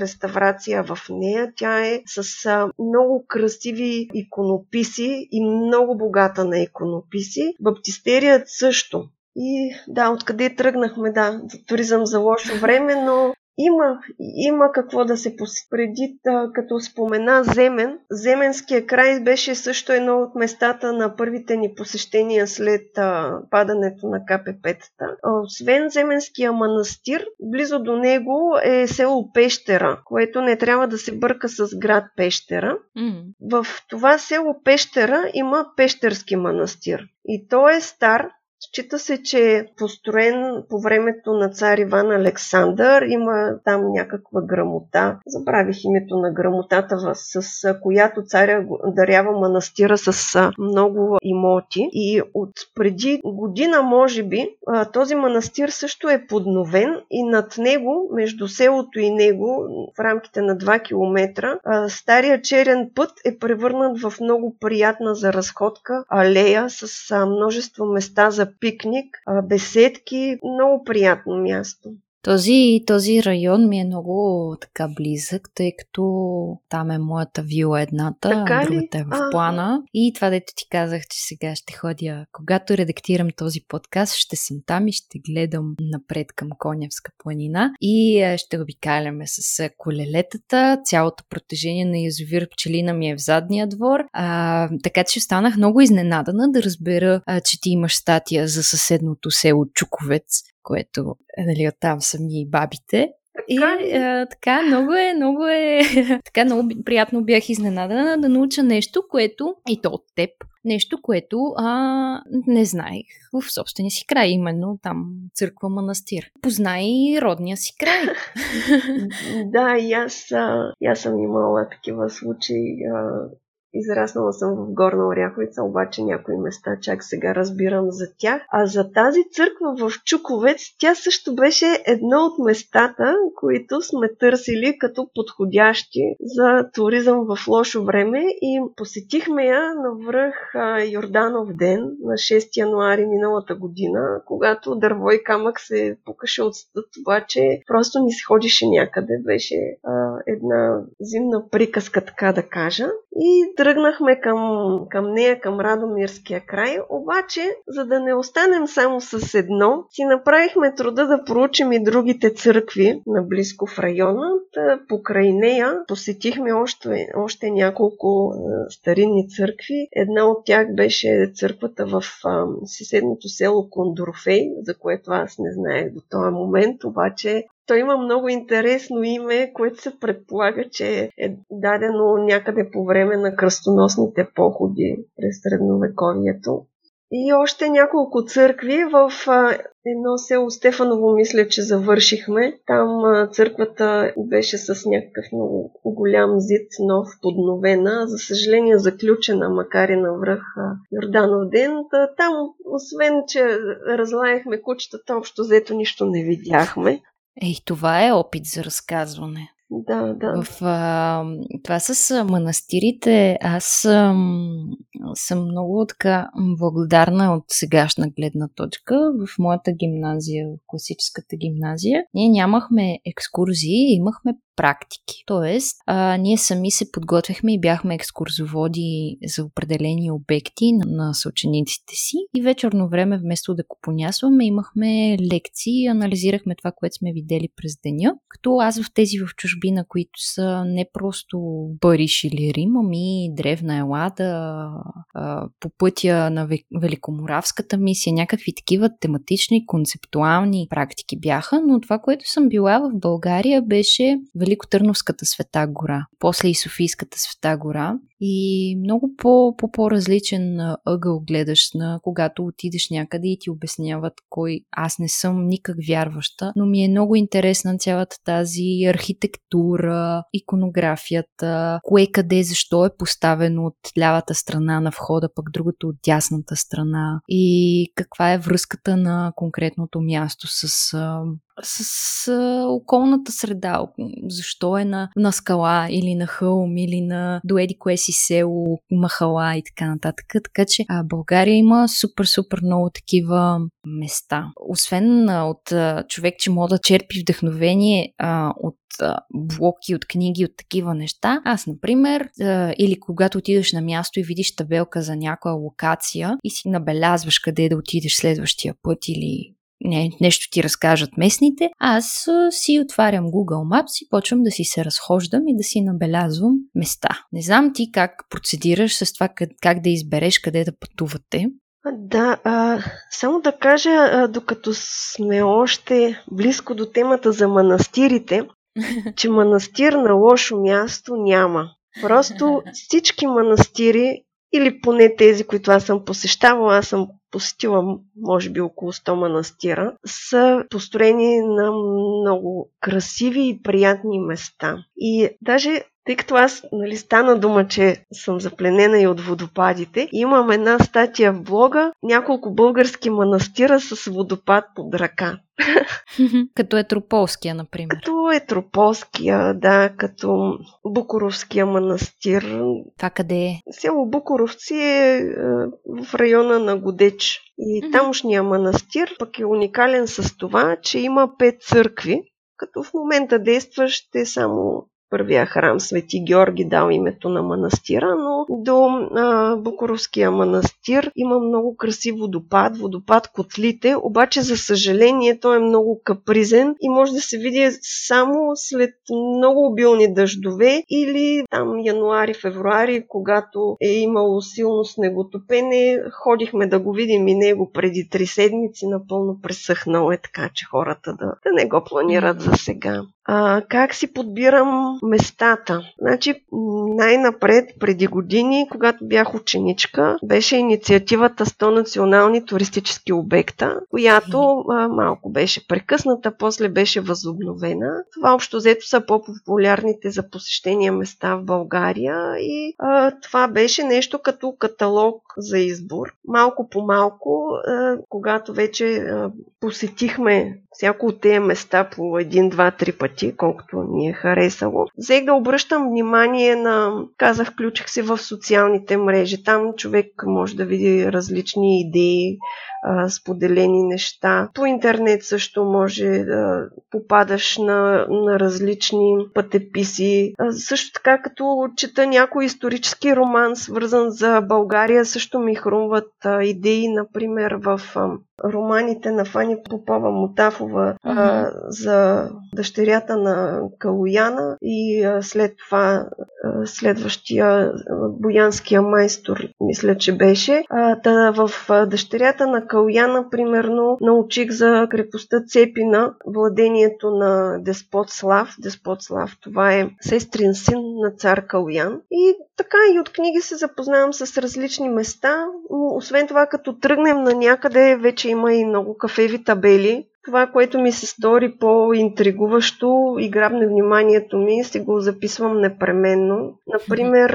реставрация в нея. Тя е с много красиви иконописи и много богата на иконописи. Баптистерият също. И да, откъде тръгнахме, да, туризъм за лошо време, но има, има какво да се посети. Преди, като спомена Земен, Земенския край беше също едно от местата на първите ни посещения след а, падането на КПП-тата. Освен Земенския манастир, близо до него е село Пещера, което не трябва да се бърка с град Пещера. Mm. В това село Пещера има Пещерски манастир. И той е стар, Счита се, че е построен по времето на цар Иван Александър. Има там някаква грамота. Забравих името на грамотата, с която царя дарява манастира с много имоти. И от преди година, може би, този манастир също е подновен и над него, между селото и него, в рамките на 2 км, стария черен път е превърнат в много приятна за разходка алея с множество места за пикник, беседки, много приятно място. Този, този район ми е много така близък, тъй като там е моята вила едната, така другата е в а плана. И това, дето ти казах, че сега ще ходя, когато редактирам този подкаст, ще съм там и ще гледам напред към Конявска планина и ще обикаляме с колелетата. Цялото протежение на язовир Пчелина ми е в задния двор. А, така че останах много изненадана да разбера, а, че ти имаш статия за съседното село Чуковец което е, нали, оттам са ми бабите. И а, така, много е, много е, така много приятно бях изненадана да науча нещо, което, и то от теб, нещо, което а, не знаех в собствения си край, именно там църква манастир. Познай и родния си край. да, и аз, а, аз съм имала такива случаи. А, Израснала съм в Горна Оряховица, обаче някои места чак сега разбирам за тях. А за тази църква в Чуковец, тя също беше едно от местата, които сме търсили като подходящи за туризъм в лошо време и посетихме я на връх Йорданов ден на 6 януари миналата година, когато дърво и камък се пукаше от стъд, обаче просто ни се ходише някъде. Беше а, една зимна приказка, така да кажа. И тръгнахме към, към нея, към Радомирския край, обаче, за да не останем само с едно, си направихме труда да проучим и другите църкви наблизко в района. Покрай нея посетихме още, още няколко а, старинни църкви. Една от тях беше църквата в съседното село Кондорфей, за което аз не знаех до този момент, обаче той има много интересно име, което се предполага, че е дадено някъде по време на кръстоносните походи през средновековието. И още няколко църкви в едно село Стефаново, мисля, че завършихме. Там църквата беше с някакъв много голям зид, нов, подновена. За съжаление, заключена, макар и на връх Йорданов ден. Там, освен, че разлаяхме кучетата, общо взето нищо не видяхме. Ей, това е опит за разказване. Да, да. В, а, това с манастирите, аз съм, съм много така благодарна от сегашна гледна точка. В моята гимназия, в класическата гимназия, ние нямахме екскурзии, имахме практики. Тоест, а, ние сами се подготвяхме и бяхме екскурзоводи за определени обекти на, на съучениците си и вечерно време, вместо да купонясваме, имахме лекции и анализирахме това, което сме видели през деня. Като аз в тези в чужбина, които са не просто Париж или Рим, ами Древна Елада, а, по пътя на Великоморавската мисия, някакви такива тематични, концептуални практики бяха, но това, което съм била в България беше Великотърновската света гора, после и Софийската света гора. И много по, по по-различен ъгъл гледаш на когато отидеш някъде и ти обясняват кой аз не съм никак вярваща, но ми е много интересна цялата тази архитектура, иконографията, кое къде, защо е поставено от лявата страна на входа, пък другото от дясната страна и каква е връзката на конкретното място с с а, околната среда. Защо е на, на скала или на хълм или на доеди кое си село, махала и така нататък. Така че а, България има супер-супер много такива места. Освен а, от а, човек, че мога да черпи вдъхновение а, от блоки, от книги, от такива неща. Аз, например, или когато отидеш на място и видиш табелка за някоя локация и си набелязваш къде да отидеш следващия път или не, нещо ти разкажат местните, аз си отварям Google Maps и почвам да си се разхождам и да си набелязвам места. Не знам ти как процедираш с това как, как да избереш къде да пътувате. Да, а, само да кажа, а, докато сме още близко до темата за манастирите, че манастир на лошо място няма. Просто всички манастири, или поне тези, които аз съм посещавала, аз съм посетила може би около 100 манастира, са построени на много красиви и приятни места. И даже тъй като аз нали, стана дума, че съм запленена и от водопадите, имам една статия в блога, няколко български манастира с водопад под ръка. като Етрополския, например. Като Етрополския, да, като Букуровския манастир. Това къде е? Село Букуровци е, е в района на Годеч. И mm-hmm. тамошния манастир пък е уникален с това, че има пет църкви, като в момента действащ е само първия храм Свети Георги дал името на манастира, но до а, Букуровския манастир има много красив водопад, водопад Котлите, обаче за съжаление той е много капризен и може да се види само след много обилни дъждове или там януари-февруари, когато е имало силно снеготопене, ходихме да го видим и него преди три седмици, напълно пресъхнал е така, че хората да, да не го планират за сега. А, как си подбирам местата? Значи, най-напред, преди години, когато бях ученичка, беше инициативата 100 национални туристически обекта, която а, малко беше прекъсната, после беше възобновена. Това общо взето са по-популярните за посещения места в България и а, това беше нещо като каталог за избор. Малко по малко, а, когато вече а, посетихме всяко от тези места по един, два, три пъти, колкото ни е харесало. Взех да обръщам внимание на, казах, включих се в социалните мрежи. Там човек може да види различни идеи, споделени неща. По интернет също може да попадаш на, на различни пътеписи. Също така, като чета някой исторически роман, свързан за България, също ми хрумват идеи, например, в романите на Фани Попова Мотафова uh-huh. а, за дъщерята на Калояна и след това следващия боянския майстор, мисля, че беше. Та, в дъщерята на Калояна, примерно, научих за крепостта Цепина, владението на Деспот Слав. Деспот Слав, това е сестрин син на цар Калоян. И така и от книги се запознавам с различни места. Освен това, като тръгнем на някъде, вече има и много кафеви табели, това, което ми се стори по-интригуващо и грабне вниманието ми, си го записвам непременно. Например,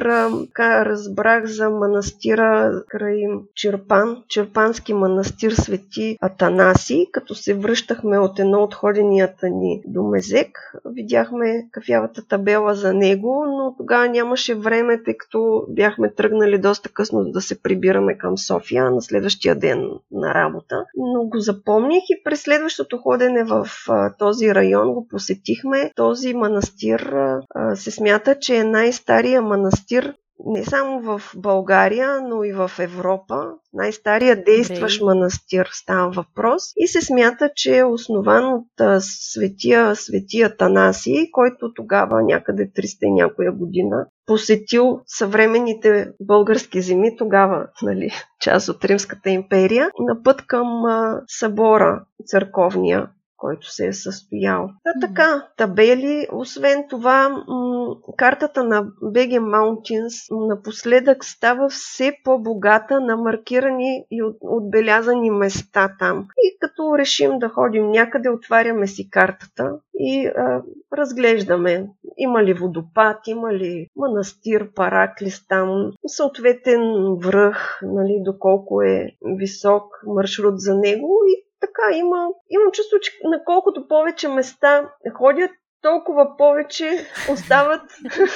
разбрах за манастира край Черпан, Черпански манастир Свети Атанаси, като се връщахме от едно от ходенията ни до Мезек. Видяхме кафявата табела за него, но тогава нямаше време, тъй като бяхме тръгнали доста късно да се прибираме към София на следващия ден на работа. Но го запомних и през следващия следващото ходене в а, този район го посетихме. Този манастир а, се смята, че е най-стария манастир не само в България, но и в Европа. Най-стария действащ манастир става въпрос и се смята, че е основан от а, светия, светия Танаси, който тогава някъде 300 и някоя година посетил съвременните български земи, тогава нали, част от Римската империя, на път към а, събора църковния който се е състоял. Та така, табели. Освен това, м- картата на BG Mountains напоследък става все по-богата на маркирани и отбелязани места там. И като решим да ходим някъде, отваряме си картата и а, разглеждаме има ли водопад, има ли манастир, параклис там, съответен връх, нали, доколко е висок маршрут за него и така, има, имам чувство, че на колкото повече места ходят, толкова повече остават,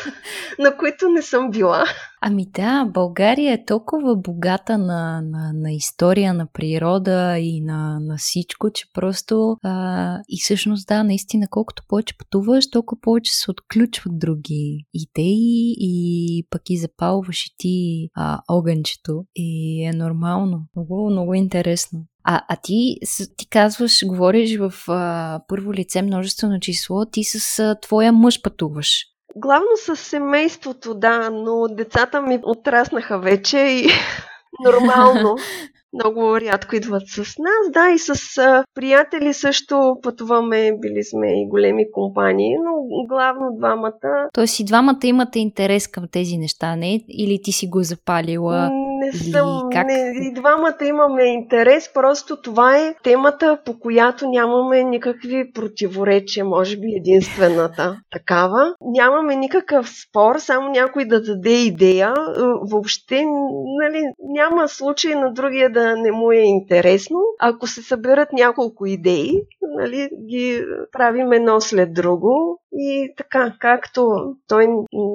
на които не съм била. Ами да, България е толкова богата на, на, на история, на природа и на, на всичко, че просто а, и всъщност да, наистина, колкото повече пътуваш, толкова повече се отключват други идеи и пък и запалваш и ти а, огънчето и е нормално. Много, много интересно. А, а ти, ти казваш, говориш в а, първо лице множествено число, ти с а, твоя мъж пътуваш. Главно с семейството, да, но децата ми отраснаха вече и нормално. Много рядко идват с нас. Да, и с а, приятели също пътуваме, били сме и големи компании, но главно двамата. Тоест и двамата имате интерес към тези неща, не? Или ти си го запалила? Не съм. Как? Не, и двамата имаме интерес, просто това е темата, по която нямаме никакви противоречия, може би единствената такава. Нямаме никакъв спор, само някой да даде идея. Въобще, нали, няма случай на другия да не му е интересно. Ако се съберат няколко идеи, нали, ги правим едно след друго и така, както той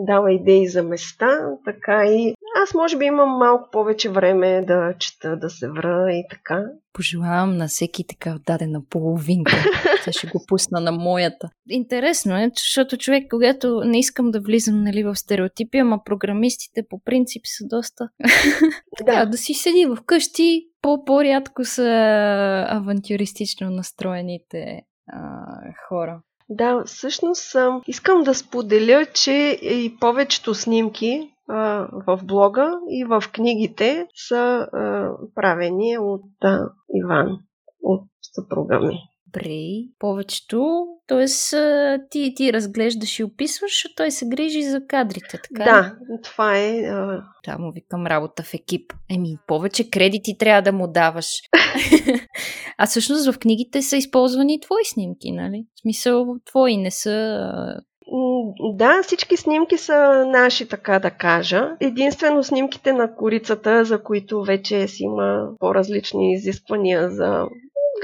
дава идеи за места, така и аз може би имам малко повече време да чета, да се вра и така. Пожелавам на всеки така дадена половинка. Сега ще го пусна на моята. Интересно е, защото човек, когато не искам да влизам нали, в стереотипи, ама програмистите по принцип са доста... да. да си седи в къщи, по-рядко са авантюристично настроените а, хора. Да, всъщност искам да споделя, че и повечето снимки в блога и в книгите са правени от Иван, от съпруга ми. Добре. Повечето, т.е. ти, ти разглеждаш и описваш, а той се грижи за кадрите, така Да, това е. Да, му викам работа в екип. Еми, повече кредити трябва да му даваш. а всъщност в книгите са използвани твои снимки, нали? В смисъл, твои не са да, всички снимки са наши, така да кажа. Единствено снимките на корицата, за които вече си има по-различни изисквания за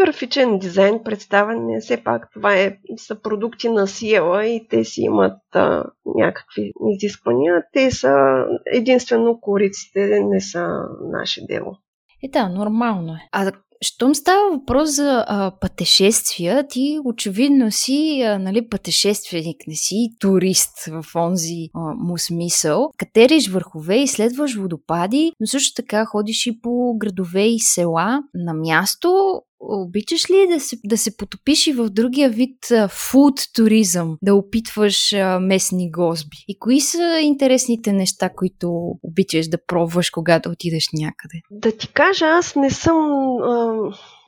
графичен дизайн, представяне, все пак това е, са продукти на Сиела и те си имат а, някакви изисквания. Те са единствено кориците, не са наше дело. Е, да, нормално е. А щом става въпрос за а, пътешествия, ти очевидно си а, нали, пътешественик, не си турист в онзи а, му смисъл. Катериш върхове, изследваш водопади, но също така ходиш и по градове и села на място, Обичаш ли да се, да се потопиш и в другия вид фуд туризъм, да опитваш а, местни госби? И кои са интересните неща, които обичаш да пробваш, когато отидеш някъде? Да ти кажа, аз не съм а,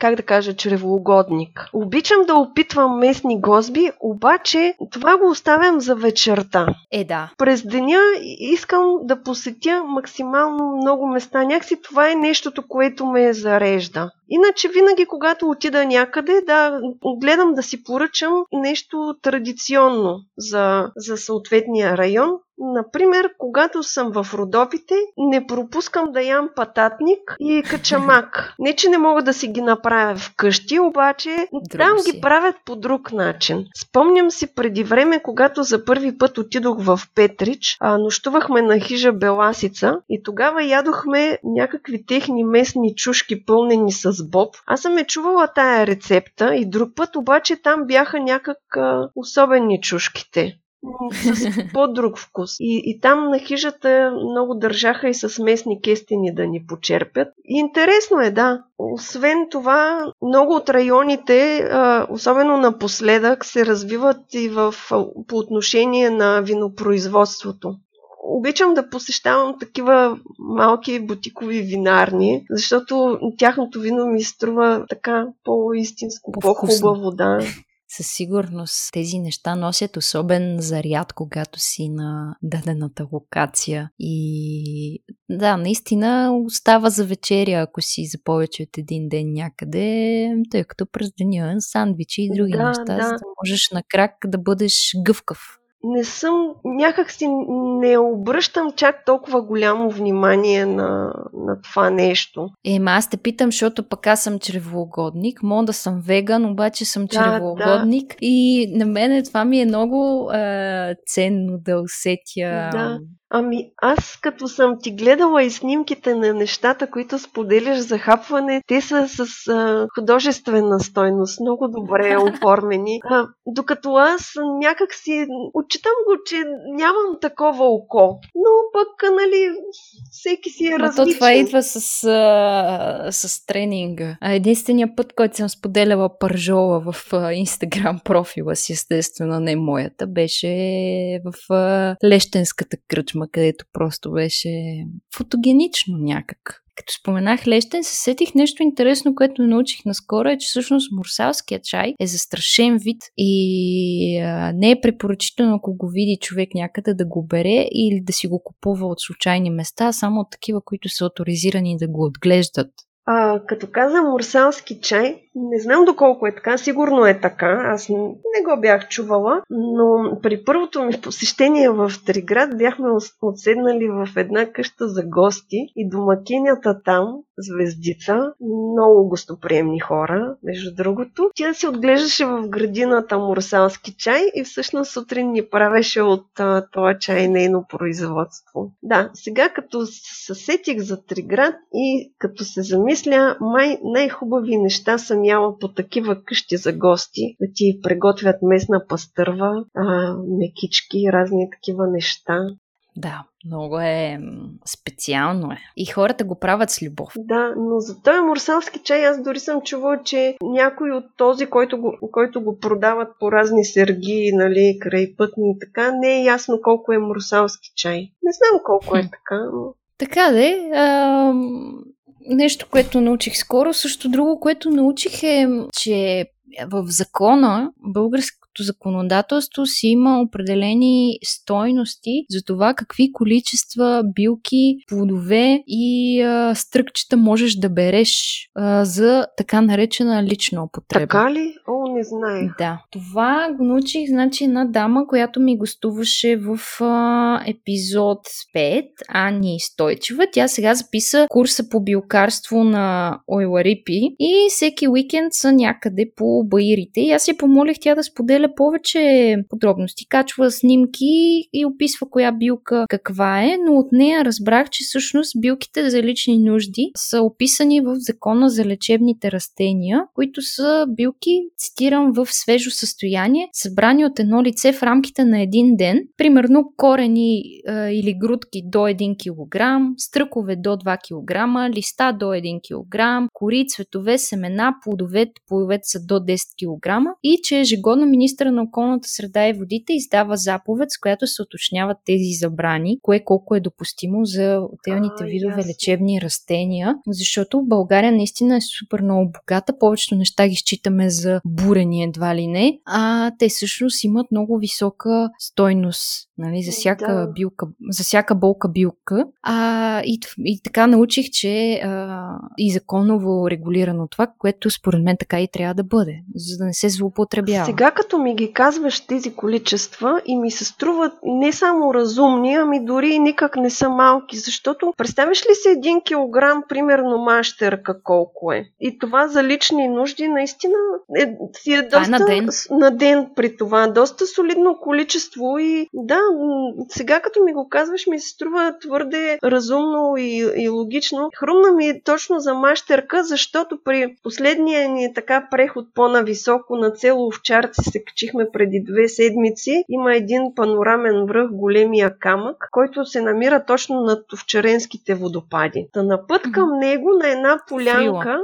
как да кажа, чревоугодник. Обичам да опитвам местни госби, обаче това го оставям за вечерта. Е, да. През деня искам да посетя максимално много места. Някакси това е нещото, което ме зарежда. Иначе винаги, когато отида някъде, да гледам да си поръчам нещо традиционно за, за съответния район, Например, когато съм в Родопите, не пропускам да ям пататник и качамак. Не, че не мога да си ги направя вкъщи, обаче Друг там си. ги правят по друг начин. Спомням си преди време, когато за първи път отидох в Петрич, а, нощувахме на хижа Беласица и тогава ядохме някакви техни местни чушки пълнени с боб. Аз съм е чувала тая рецепта и друг път обаче там бяха някак а, особени чушките с по-друг вкус. И, и там на хижата много държаха и с местни кестени да ни почерпят. И интересно е, да. Освен това, много от районите, особено напоследък, се развиват и в, по отношение на винопроизводството обичам да посещавам такива малки бутикови винарни, защото тяхното вино ми струва така по-истинско, по-хубаво, да със сигурност тези неща носят особен заряд, когато си на дадената локация. И да, наистина остава за вечеря, ако си за повече от един ден някъде, тъй като през деня сандвичи и други да, неща, да. за да можеш на крак да бъдеш гъвкав не съм, някак си не обръщам чак толкова голямо внимание на, на това нещо. Ема аз те питам, защото пък аз съм чревоугодник, мога да съм веган, обаче съм да, чревоугодник да. и на мен това ми е много е, ценно да усетя да. Ами аз като съм ти гледала и снимките на нещата, които споделяш за хапване, те са с а, художествена стойност, много добре оформени. А, докато аз някак си отчитам го, че нямам такова око. Но пък, нали, всеки си е различен. то това идва с, а, с тренинга. А единственият път, който съм споделяла пържола в инстаграм профила си, естествено не моята, беше в а, Лещенската кръчма филма, където просто беше фотогенично някак. Като споменах Лещен, се сетих нещо интересно, което научих наскоро, е, че всъщност мурсалският чай е застрашен вид и а, не е препоръчително, ако го види човек някъде да го бере или да си го купува от случайни места, само от такива, които са авторизирани да го отглеждат. А, като каза мурсалски чай, не знам доколко е така, сигурно е така, аз не го бях чувала, но при първото ми посещение в Триград бяхме отседнали в една къща за гости и домакинята там, звездица, много гостоприемни хора, между другото. Тя се отглеждаше в градината мурсалски чай и всъщност сутрин ни правеше от това чай нейно производство. Да, сега като се сетих за Триград и като се замисля, май най-хубави неща съм яла по такива къщи за гости, да ти приготвят местна пастърва, а, мекички, разни такива неща. Да, много е специално е. И хората го правят с любов. Да, но за този мурсалски чай аз дори съм чувала, че някой от този, който го, който го продават по разни серги, нали, край пътни и така, не е ясно колко е мурсалски чай. Не знам колко е така, но... Така де, нещо, което научих скоро. Също друго, което научих е, че в закона, българското законодателство си има определени стойности за това какви количества билки, плодове и а, стръкчета можеш да береш а, за така наречена лична употреба. Така ли? О, не знае. Да. Това го научих, значи, една дама, която ми гостуваше в а, епизод 5, Ани Стойчева. Тя сега записа курса по билкарство на Ойларипи и всеки уикенд са някъде по баирите. И аз се помолих тя да споделя повече подробности. Качва снимки и описва коя билка каква е, но от нея разбрах, че всъщност билките за лични нужди са описани в закона за лечебните растения, които са билки, цитирам, в свежо състояние, събрани от едно лице в рамките на един ден, примерно корени а, или грудки до 1 кг, стръкове до 2 кг, листа до 1 кг, кори, цветове, семена, плодове, плодовете са до 10 кг и че ежегодно министра на околната среда и водите издава заповед, с която се уточняват тези забрани, кое колко е допустимо за отделните А, видове ясно. лечебни растения, защото България наистина е супер много богата. Повечето неща ги считаме за бурени едва ли не, а те всъщност имат много висока стойност нали, за всяка Да. билка, за всяка болка билка. А, и, и така научих, че а, и законово регулирано това, което според мен така и трябва да бъде, за да не се злоупотребява. Сега като ми ги казваш тези количества и ми се струват не само разумни, ами дори и никак не са малки, защото представяш ли се един килограм, примерно мащерка колко е? И това за лични нужди наистина е, си е е доста на ден. на ден при това, доста солидно количество и да, сега като ми го казваш ми се струва твърде разумно и, и логично. Хрумна ми е точно за мащерка, защото при последния ни така преход по-нависоко на цело овчарци се качихме преди две седмици. Има един панорамен връх, големия камък, който се намира точно над овчаренските водопади. Та на път към него на една полянка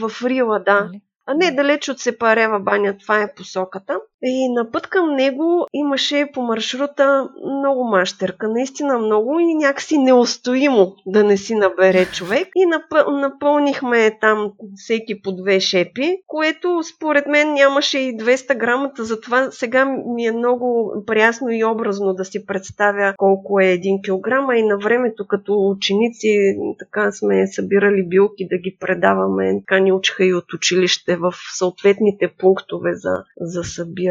в Рила, да. Нали? А не далеч от Сепарева баня, това е посоката. И на път към него имаше по маршрута много мащерка, наистина много и някакси неустоимо да не си набере човек. И напъ... напълнихме там всеки по две шепи, което според мен нямаше и 200 грамата, затова сега ми е много прясно и образно да си представя колко е 1 килограм, а и на времето като ученици така сме събирали билки да ги предаваме, така ни учиха и от училище в съответните пунктове за, за събиране.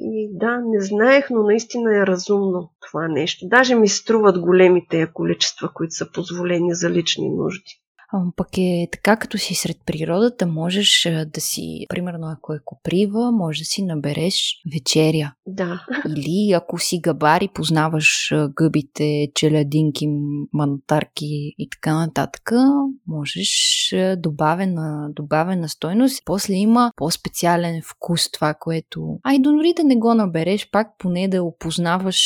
И да, не знаех, но наистина е разумно това нещо. Даже ми струват големите количества, които са позволени за лични нужди. Пък е така, като си сред природата, можеш да си, примерно ако е коприва, може да си набереш вечеря. Да. Или ако си габари, познаваш гъбите, челядинки, мантарки и така нататък, можеш добавена, добавена стойност. После има по-специален вкус това, което... Ай, дори да не го набереш, пак поне да опознаваш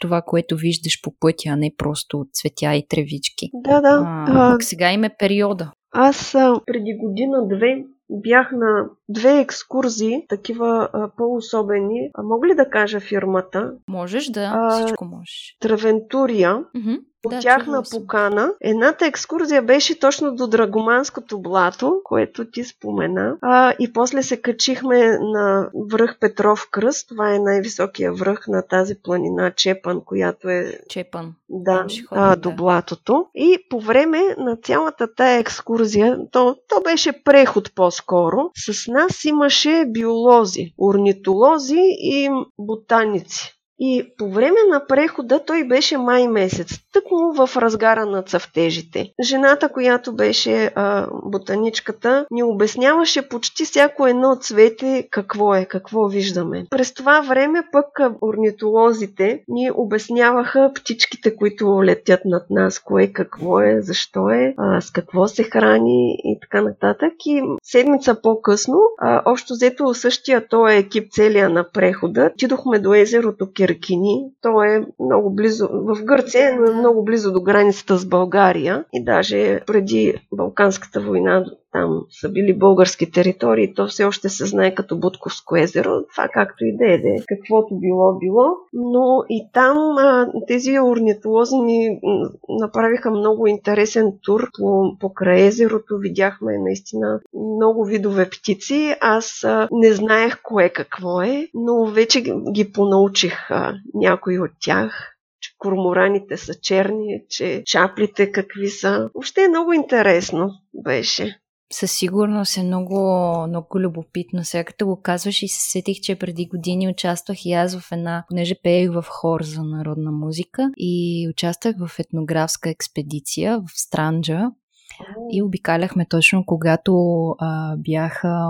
това, което виждаш по пътя, а не просто цветя и тревички. Да, да. А, А, пък сега им е периода. Аз преди година-две бях на две екскурзии, такива а, по-особени. А мога ли да кажа фирмата? Можеш да, А, всичко можеш. Травентурия. Мгм. От Да, тяхна покана. Едната екскурзия беше точно до Драгоманското блато, което ти спомена. А, и после се качихме на връх Петров кръст. Това е най-високия връх на тази планина Чепан, която е Чепан. да, ходим, а, да. до блатото. И по време на цялата тая екскурзия, то, то беше преход по-скоро, с нас имаше биолози, орнитолози и ботаници. И по време на прехода той беше май месец, тъкмо в разгара на цъфтежите. Жената, която беше а, ботаничката, ни обясняваше почти всяко едно цвете какво е, какво виждаме. През това време пък орнитолозите ни обясняваха птичките, които летят над нас, кое какво е, защо е, а, с какво се храни и така нататък. И седмица по-късно, а, общо взето същия този екип целия на прехода, отидохме до езерото Киркини. То е много близо, в Гърция, но е много близо до границата с България. И даже преди Балканската война там са били български територии, то все още се знае като Будковско езеро, това както и да е, каквото било било, но и там а, тези орнитолози ни направиха много интересен тур по, край езерото, видяхме наистина много видове птици, аз а, не знаех кое какво е, но вече ги понаучих а, някои от тях че кормораните са черни, че чаплите какви са. Въобще е много интересно беше. Със сигурност е много, много любопитно. Сега като го казваш и се сетих, че преди години участвах и аз в една, понеже пеех в хор за народна музика и участвах в етнографска експедиция в Странджа и обикаляхме точно когато а, бяха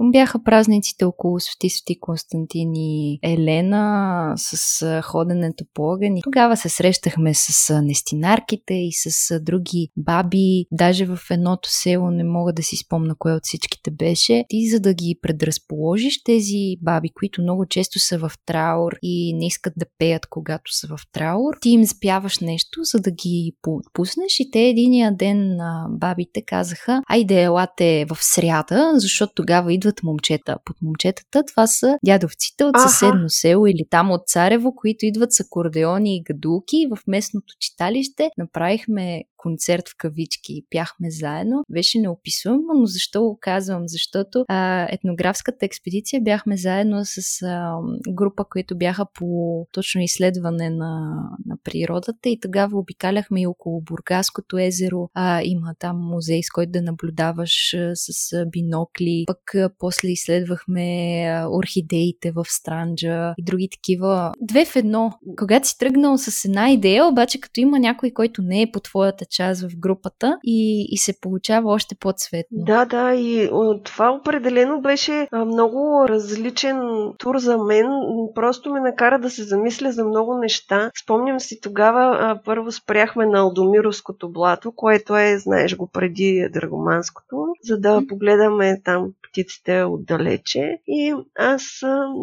бяха празниците около Свети Свети Константин и Елена с ходенето по огън. И тогава се срещахме с нестинарките и с други баби. Даже в едното село не мога да си спомна кое от всичките беше. Ти за да ги предразположиш тези баби, които много често са в траур и не искат да пеят когато са в траур, ти им спяваш нещо, за да ги отпуснеш и те единия ден на бабите казаха, айде елате в сряда, защото тогава идва идват момчета. Под момчетата това са дядовците от съседно село или там от Царево, които идват с акордеони и гадулки. В местното читалище направихме концерт в кавички и пяхме заедно. Беше неописуемо, но защо го казвам? Защото а, етнографската експедиция бяхме заедно с а, група, които бяха по точно изследване на, на природата и тогава обикаляхме и около Бургаското езеро. А, има там музей, с който да наблюдаваш а, с бинокли. Пък а, после изследвахме а, орхидеите в Странджа и други такива. Две в едно. Когато си тръгнал с една идея, обаче като има някой, който не е по твоята част в групата и, и се получава още по-цветно. Да, да, и това определено беше много различен тур за мен. Просто ме накара да се замисля за много неща. Спомням си тогава, първо спряхме на Алдомировското блато, което е, знаеш го, преди Драгоманското, за да погледаме там птиците отдалече. И аз,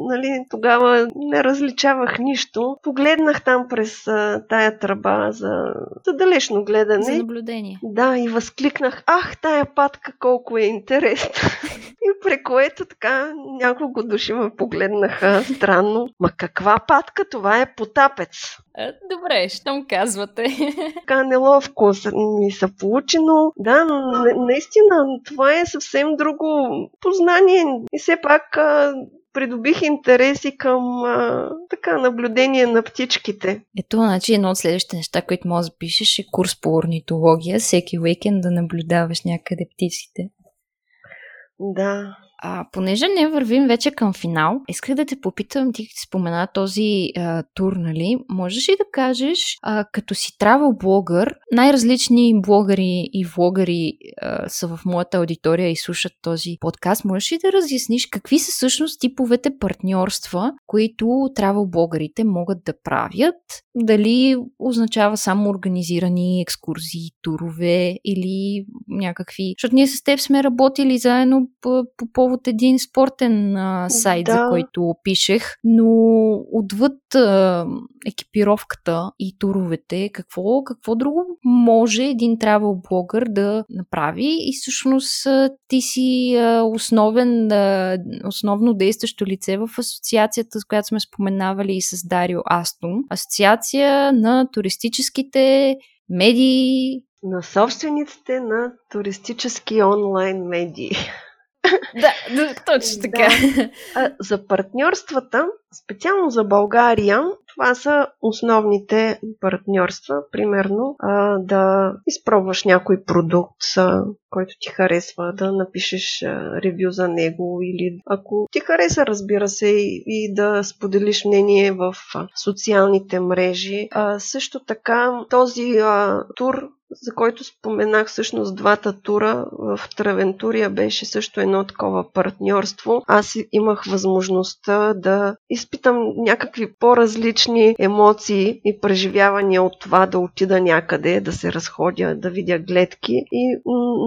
нали, тогава не различавах нищо. Погледнах там през тая тръба за, за далечно гледане. За наблюдение. Да, и възкликнах, ах, тая патка колко е интересна. и при което така няколко души ме погледнаха странно. Ма каква патка? Това е потапец. Добре, щом казвате. Така неловко ми се получи, но да, наистина това е съвсем друго познание. И все пак придобих интереси към а, така наблюдение на птичките. Ето, значи едно от следващите неща, които може да пишеш е курс по орнитология, всеки уикенд да наблюдаваш някъде птиците. Да, а, понеже не вървим вече към финал, исках да те попитам, ти спомена този а, тур, нали? Можеш ли да кажеш, а, като си travel блогър, най-различни блогъри и влогъри а, са в моята аудитория и слушат този подкаст, можеш ли да разясниш какви са всъщност типовете партньорства, които travel блогърите могат да правят? Дали означава само организирани екскурзии, турове или някакви... Защото ние с теб сме работили заедно по, по повод от един спортен а, сайт, да. за който пишех, но отвъд а, екипировката и туровете, какво, какво друго може един travel блогър да направи и всъщност ти си а, основен, а, основно действащо лице в асоциацията, с която сме споменавали и с Дарио Астон. Асоциация на туристическите медии, на собствениците на туристически онлайн медии. Да, точно така. Да. А, за партньорствата, специално за България, това са основните партньорства. Примерно да изпробваш някой продукт, който ти харесва, да напишеш ревю за него или ако ти хареса, разбира се, и, да споделиш мнение в социалните мрежи. Също така този тур за който споменах всъщност двата тура в Травентурия беше също едно такова партньорство. Аз имах възможността да изпитам някакви по-различни емоции и преживявания от това да отида някъде, да се разходя, да видя гледки и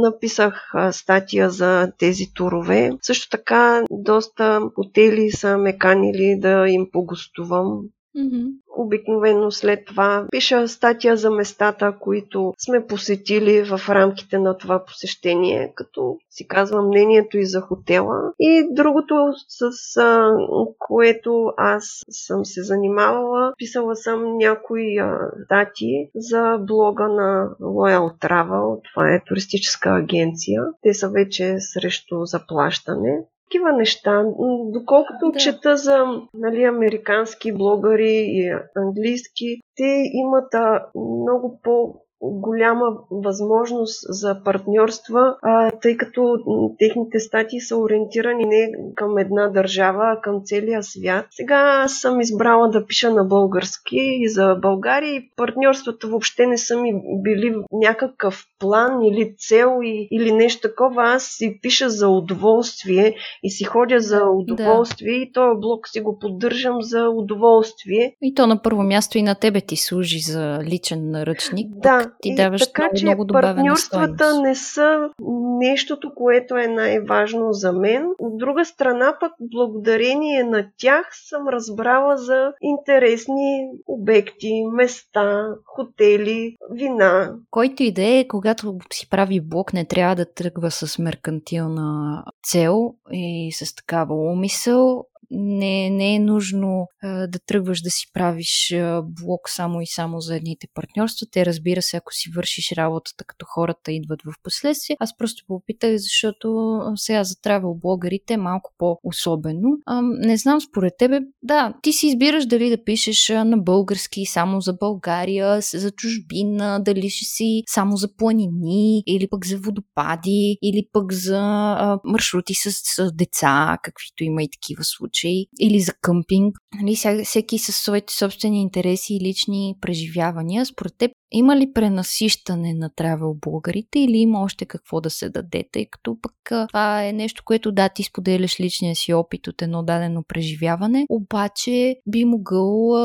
написах статия за тези турове. Също така доста хотели са ме канили да им погостувам Mm-hmm. Обикновено след това пиша статия за местата, които сме посетили в рамките на това посещение, като си казвам мнението и за хотела. И другото, с а, което аз съм се занимавала, писала съм някои а, статии за блога на Loyal Travel. Това е туристическа агенция. Те са вече срещу заплащане такива неща. Доколкото да. чета за нали, американски блогъри и английски, те имат а, много по голяма възможност за партньорства, а, тъй като техните статии са ориентирани не към една държава, а към целия свят. Сега съм избрала да пиша на български и за България и партньорствата въобще не са ми били някакъв план или цел и, или нещо такова. Аз си пиша за удоволствие и си ходя за удоволствие да. и този блог си го поддържам за удоволствие. И то на първо място и на тебе ти служи за личен наръчник. Да, ти даваш така, много, че много партньорствата стойност. не са нещото, което е най-важно за мен. От друга страна пък, благодарение на тях съм разбрала за интересни обекти, места, хотели, вина. Който и да е, когато си прави блог, не трябва да тръгва с меркантилна цел и с такава умисъл не, не е нужно а, да тръгваш да си правиш а, блог само и само за едните партньорства. Те, разбира се, ако си вършиш работата, като хората идват в последствие. Аз просто попитах, защото сега за травел блогърите е малко по-особено. А, не знам, според тебе, да, ти си избираш дали да пишеш на български само за България, за чужбина, дали ще си само за планини, или пък за водопади, или пък за а, маршрути с, с деца, каквито има и такива случаи случаи или за къмпинг. Нали, всеки със своите собствени интереси и лични преживявания. Според теб има ли пренасищане на травел българите или има още какво да се даде, тъй като пък това е нещо, което да, ти споделяш личния си опит от едно дадено преживяване, обаче би могъл,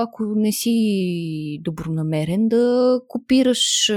ако не си добронамерен, да копираш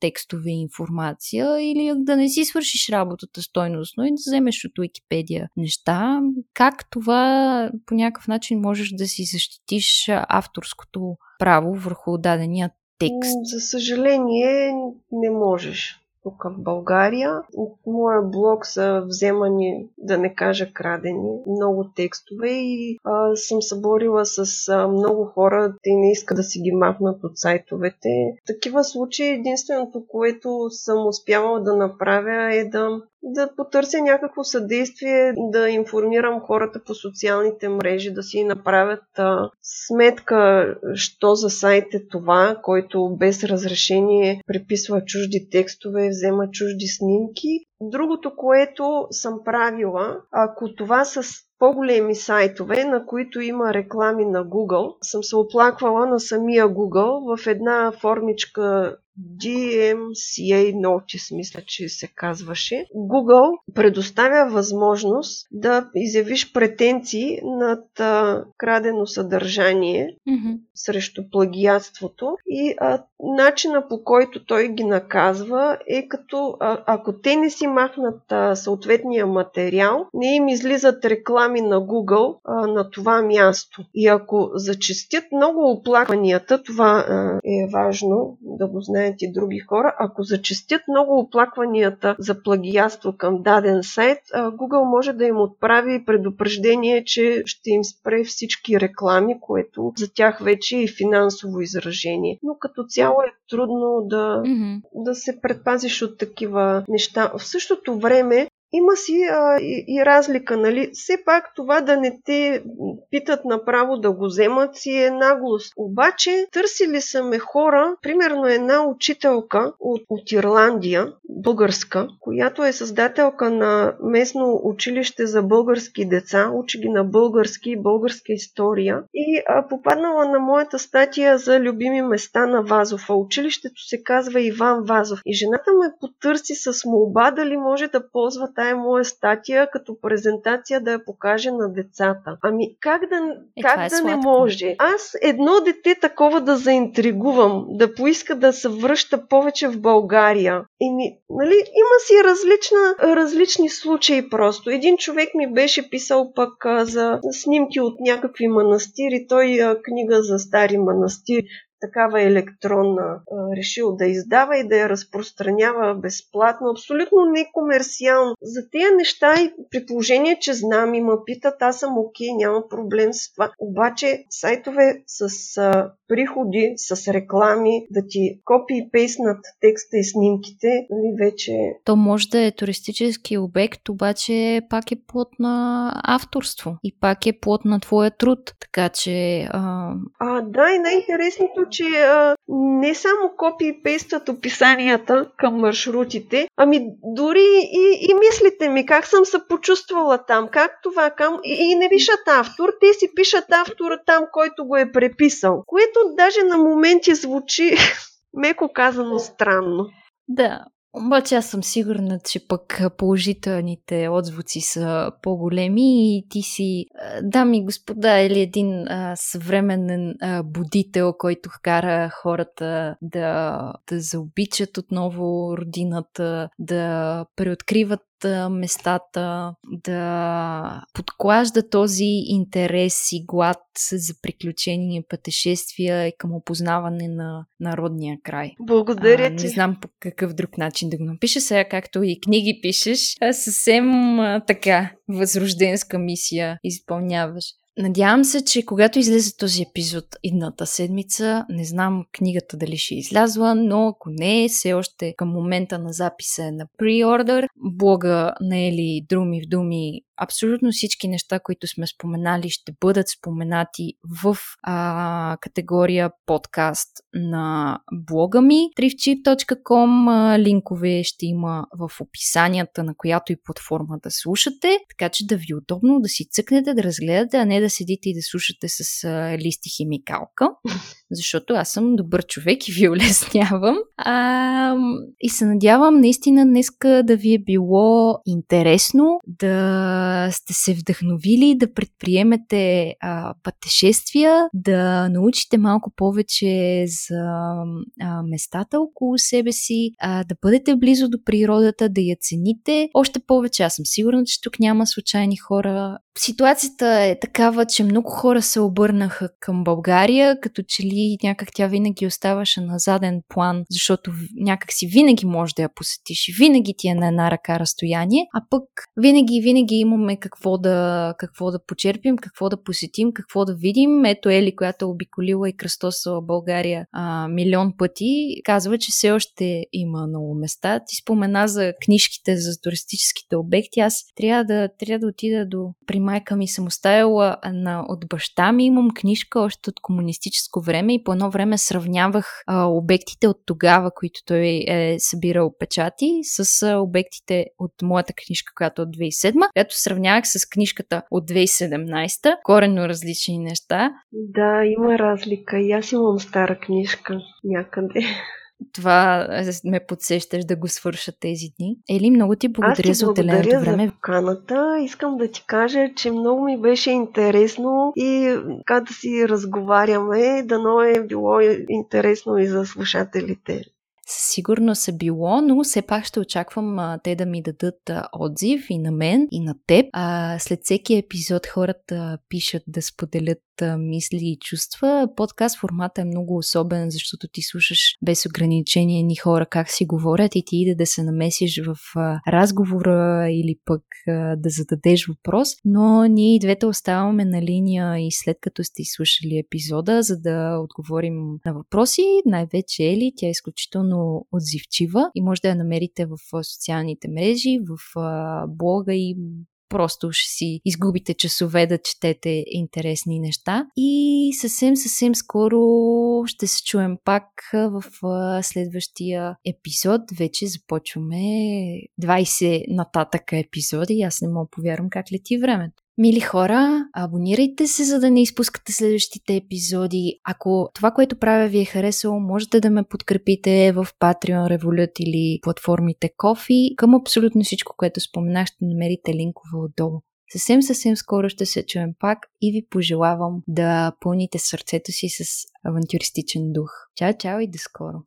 текстове и информация или да не си свършиш работата стойностно и да вземеш от Википедия неща. Как това по някакъв начин можеш да си защитиш авторското право върху дадения текст? За съжаление, не можеш тук в България. От моя блог са вземани, да не кажа крадени, много текстове и а, съм съборила с а, много хора, те не искат да си ги махнат от сайтовете. В такива случаи единственото, което съм успявала да направя е да да потърся някакво съдействие, да информирам хората по социалните мрежи, да си направят а, сметка, що за сайт е това, който без разрешение преписва чужди текстове, взема чужди снимки. Другото, което съм правила, ако това са по-големи сайтове, на които има реклами на Google, съм се оплаквала на самия Google в една формичка DMCA Notice, мисля, че се казваше. Google предоставя възможност да изявиш претенции над а, крадено съдържание mm-hmm. срещу плагиатството и а, начина по който той ги наказва е като а, ако те не си махнат а, съответния материал, не им излизат реклами на Google а, на това място. И ако зачестят много оплакванията, това а, е важно да го знаят и други хора, ако зачестят много оплакванията за плагиатство към даден сайт, Google може да им отправи предупреждение, че ще им спре всички реклами, което за тях вече е финансово изражение. Но като цяло е трудно да, mm-hmm. да се предпазиш от такива неща. В същото време има си а, и, и разлика, нали? Все пак това да не те питат направо да го вземат си е наглост. Обаче търсили са ме хора, примерно една учителка от, от Ирландия, българска, която е създателка на местно училище за български деца, учи ги на български и българска история и а, попаднала на моята статия за любими места на Вазов. А училището се казва Иван Вазов. И жената ме потърси с молба дали може да ползва тая моя статия като презентация да я покаже на децата. Ами как да, е, как е да сладко. не може? Аз едно дете такова да заинтригувам, да поиска да се връща повече в България. Еми, Нали? Има си различна, различни случаи просто. Един човек ми беше писал пък а, за снимки от някакви манастири. Той а, книга за стари манастири такава електронна решил да издава и да я разпространява безплатно, абсолютно некомерциално. За тези неща и при положение, че знам и ме питат, аз съм окей, няма проблем с това. Обаче сайтове с а, приходи, с реклами, да ти копи и пейснат текста и снимките, нали, вече... То може да е туристически обект, обаче пак е плод на авторство и пак е плод на твоя труд. Така че... А... а да, и най-интересното, че а, не само копи пействат описанията към маршрутите, ами дори и, и мислите ми как съм се почувствала там, как това, кам... и, и не пишат автор, те си пишат автора там, който го е преписал, което даже на моменти звучи меко казано странно. Да, обаче аз съм сигурна, че пък положителните отзвуци са по-големи и ти си, дами и господа, или един а, съвременен а, будител, който кара хората да, да заобичат отново родината, да преоткриват местата, да подклажда този интерес и глад за приключения, пътешествия и към опознаване на народния край. Благодаря а, ти. Не знам по какъв друг начин да го напиша сега, както и книги пишеш, а съвсем а, така възрожденска мисия изпълняваш. Надявам се, че когато излезе този епизод идната седмица, не знам книгата дали ще излязла, но ако не е, все още към момента на записа е на преордър. Блога на Ели Друми в Думи абсолютно всички неща, които сме споменали, ще бъдат споменати в а, категория подкаст на блога ми trifchip.com. Линкове ще има в описанията на която и платформа да слушате, така че да ви е удобно да си цъкнете, да разгледате, а не да седите и да слушате с а, листи химикалка, защото аз съм добър човек и ви улеснявам. А, и се надявам наистина днеска да ви е било интересно, да сте се вдъхновили да предприемете а, пътешествия, да научите малко повече за а, местата около себе си, а, да бъдете близо до природата, да я цените. Още повече, аз съм сигурна, че тук няма случайни хора. Ситуацията е такава, че много хора се обърнаха към България, като че ли някак тя винаги оставаше на заден план, защото някак си винаги може да я посетиш и винаги ти е на една ръка разстояние, а пък винаги, винаги има имаме какво да, какво да почерпим, какво да посетим, какво да видим. Ето Ели, която е обиколила и кръстосала България а, милион пъти, казва, че все още има много места. Ти спомена за книжките, за туристическите обекти. Аз трябва да, трябва да отида до... При майка ми съм оставила на, от баща ми. Имам книжка още от комунистическо време и по едно време сравнявах а, обектите от тогава, които той е събирал печати, с а, обектите от моята книжка, която е от 2007, която сравнявах с книжката от 2017, коренно различни неща. Да, има разлика. И аз имам стара книжка някъде. Това ме подсещаш да го свърша тези дни. Ели, много ти благодаря за отделеното време. за поканата. Искам да ти кажа, че много ми беше интересно и как да си разговаряме, дано е било интересно и за слушателите със сигурност е било, но все пак ще очаквам а, те да ми дадат а, отзив и на мен, и на теб. А, след всеки епизод хората пишат да споделят мисли и чувства. Подкаст формата е много особен, защото ти слушаш без ограничение ни хора как си говорят и ти иде да се намесиш в разговора или пък да зададеш въпрос, но ние и двете оставаме на линия и след като сте изслушали епизода, за да отговорим на въпроси, най-вече Ели, тя е изключително отзивчива и може да я намерите в социалните мрежи, в блога и просто ще си изгубите часове да четете интересни неща. И съвсем, съвсем скоро ще се чуем пак в следващия епизод. Вече започваме 20 нататъка епизоди. Аз не мога повярвам как лети времето. Мили хора, абонирайте се, за да не изпускате следващите епизоди. Ако това, което правя ви е харесало, можете да ме подкрепите в Patreon, Revolut или платформите Кофи. Към абсолютно всичко, което споменах, ще намерите линкове отдолу. Съвсем, съвсем скоро ще се чуем пак и ви пожелавам да пълните сърцето си с авантюристичен дух. Чао, чао и до скоро!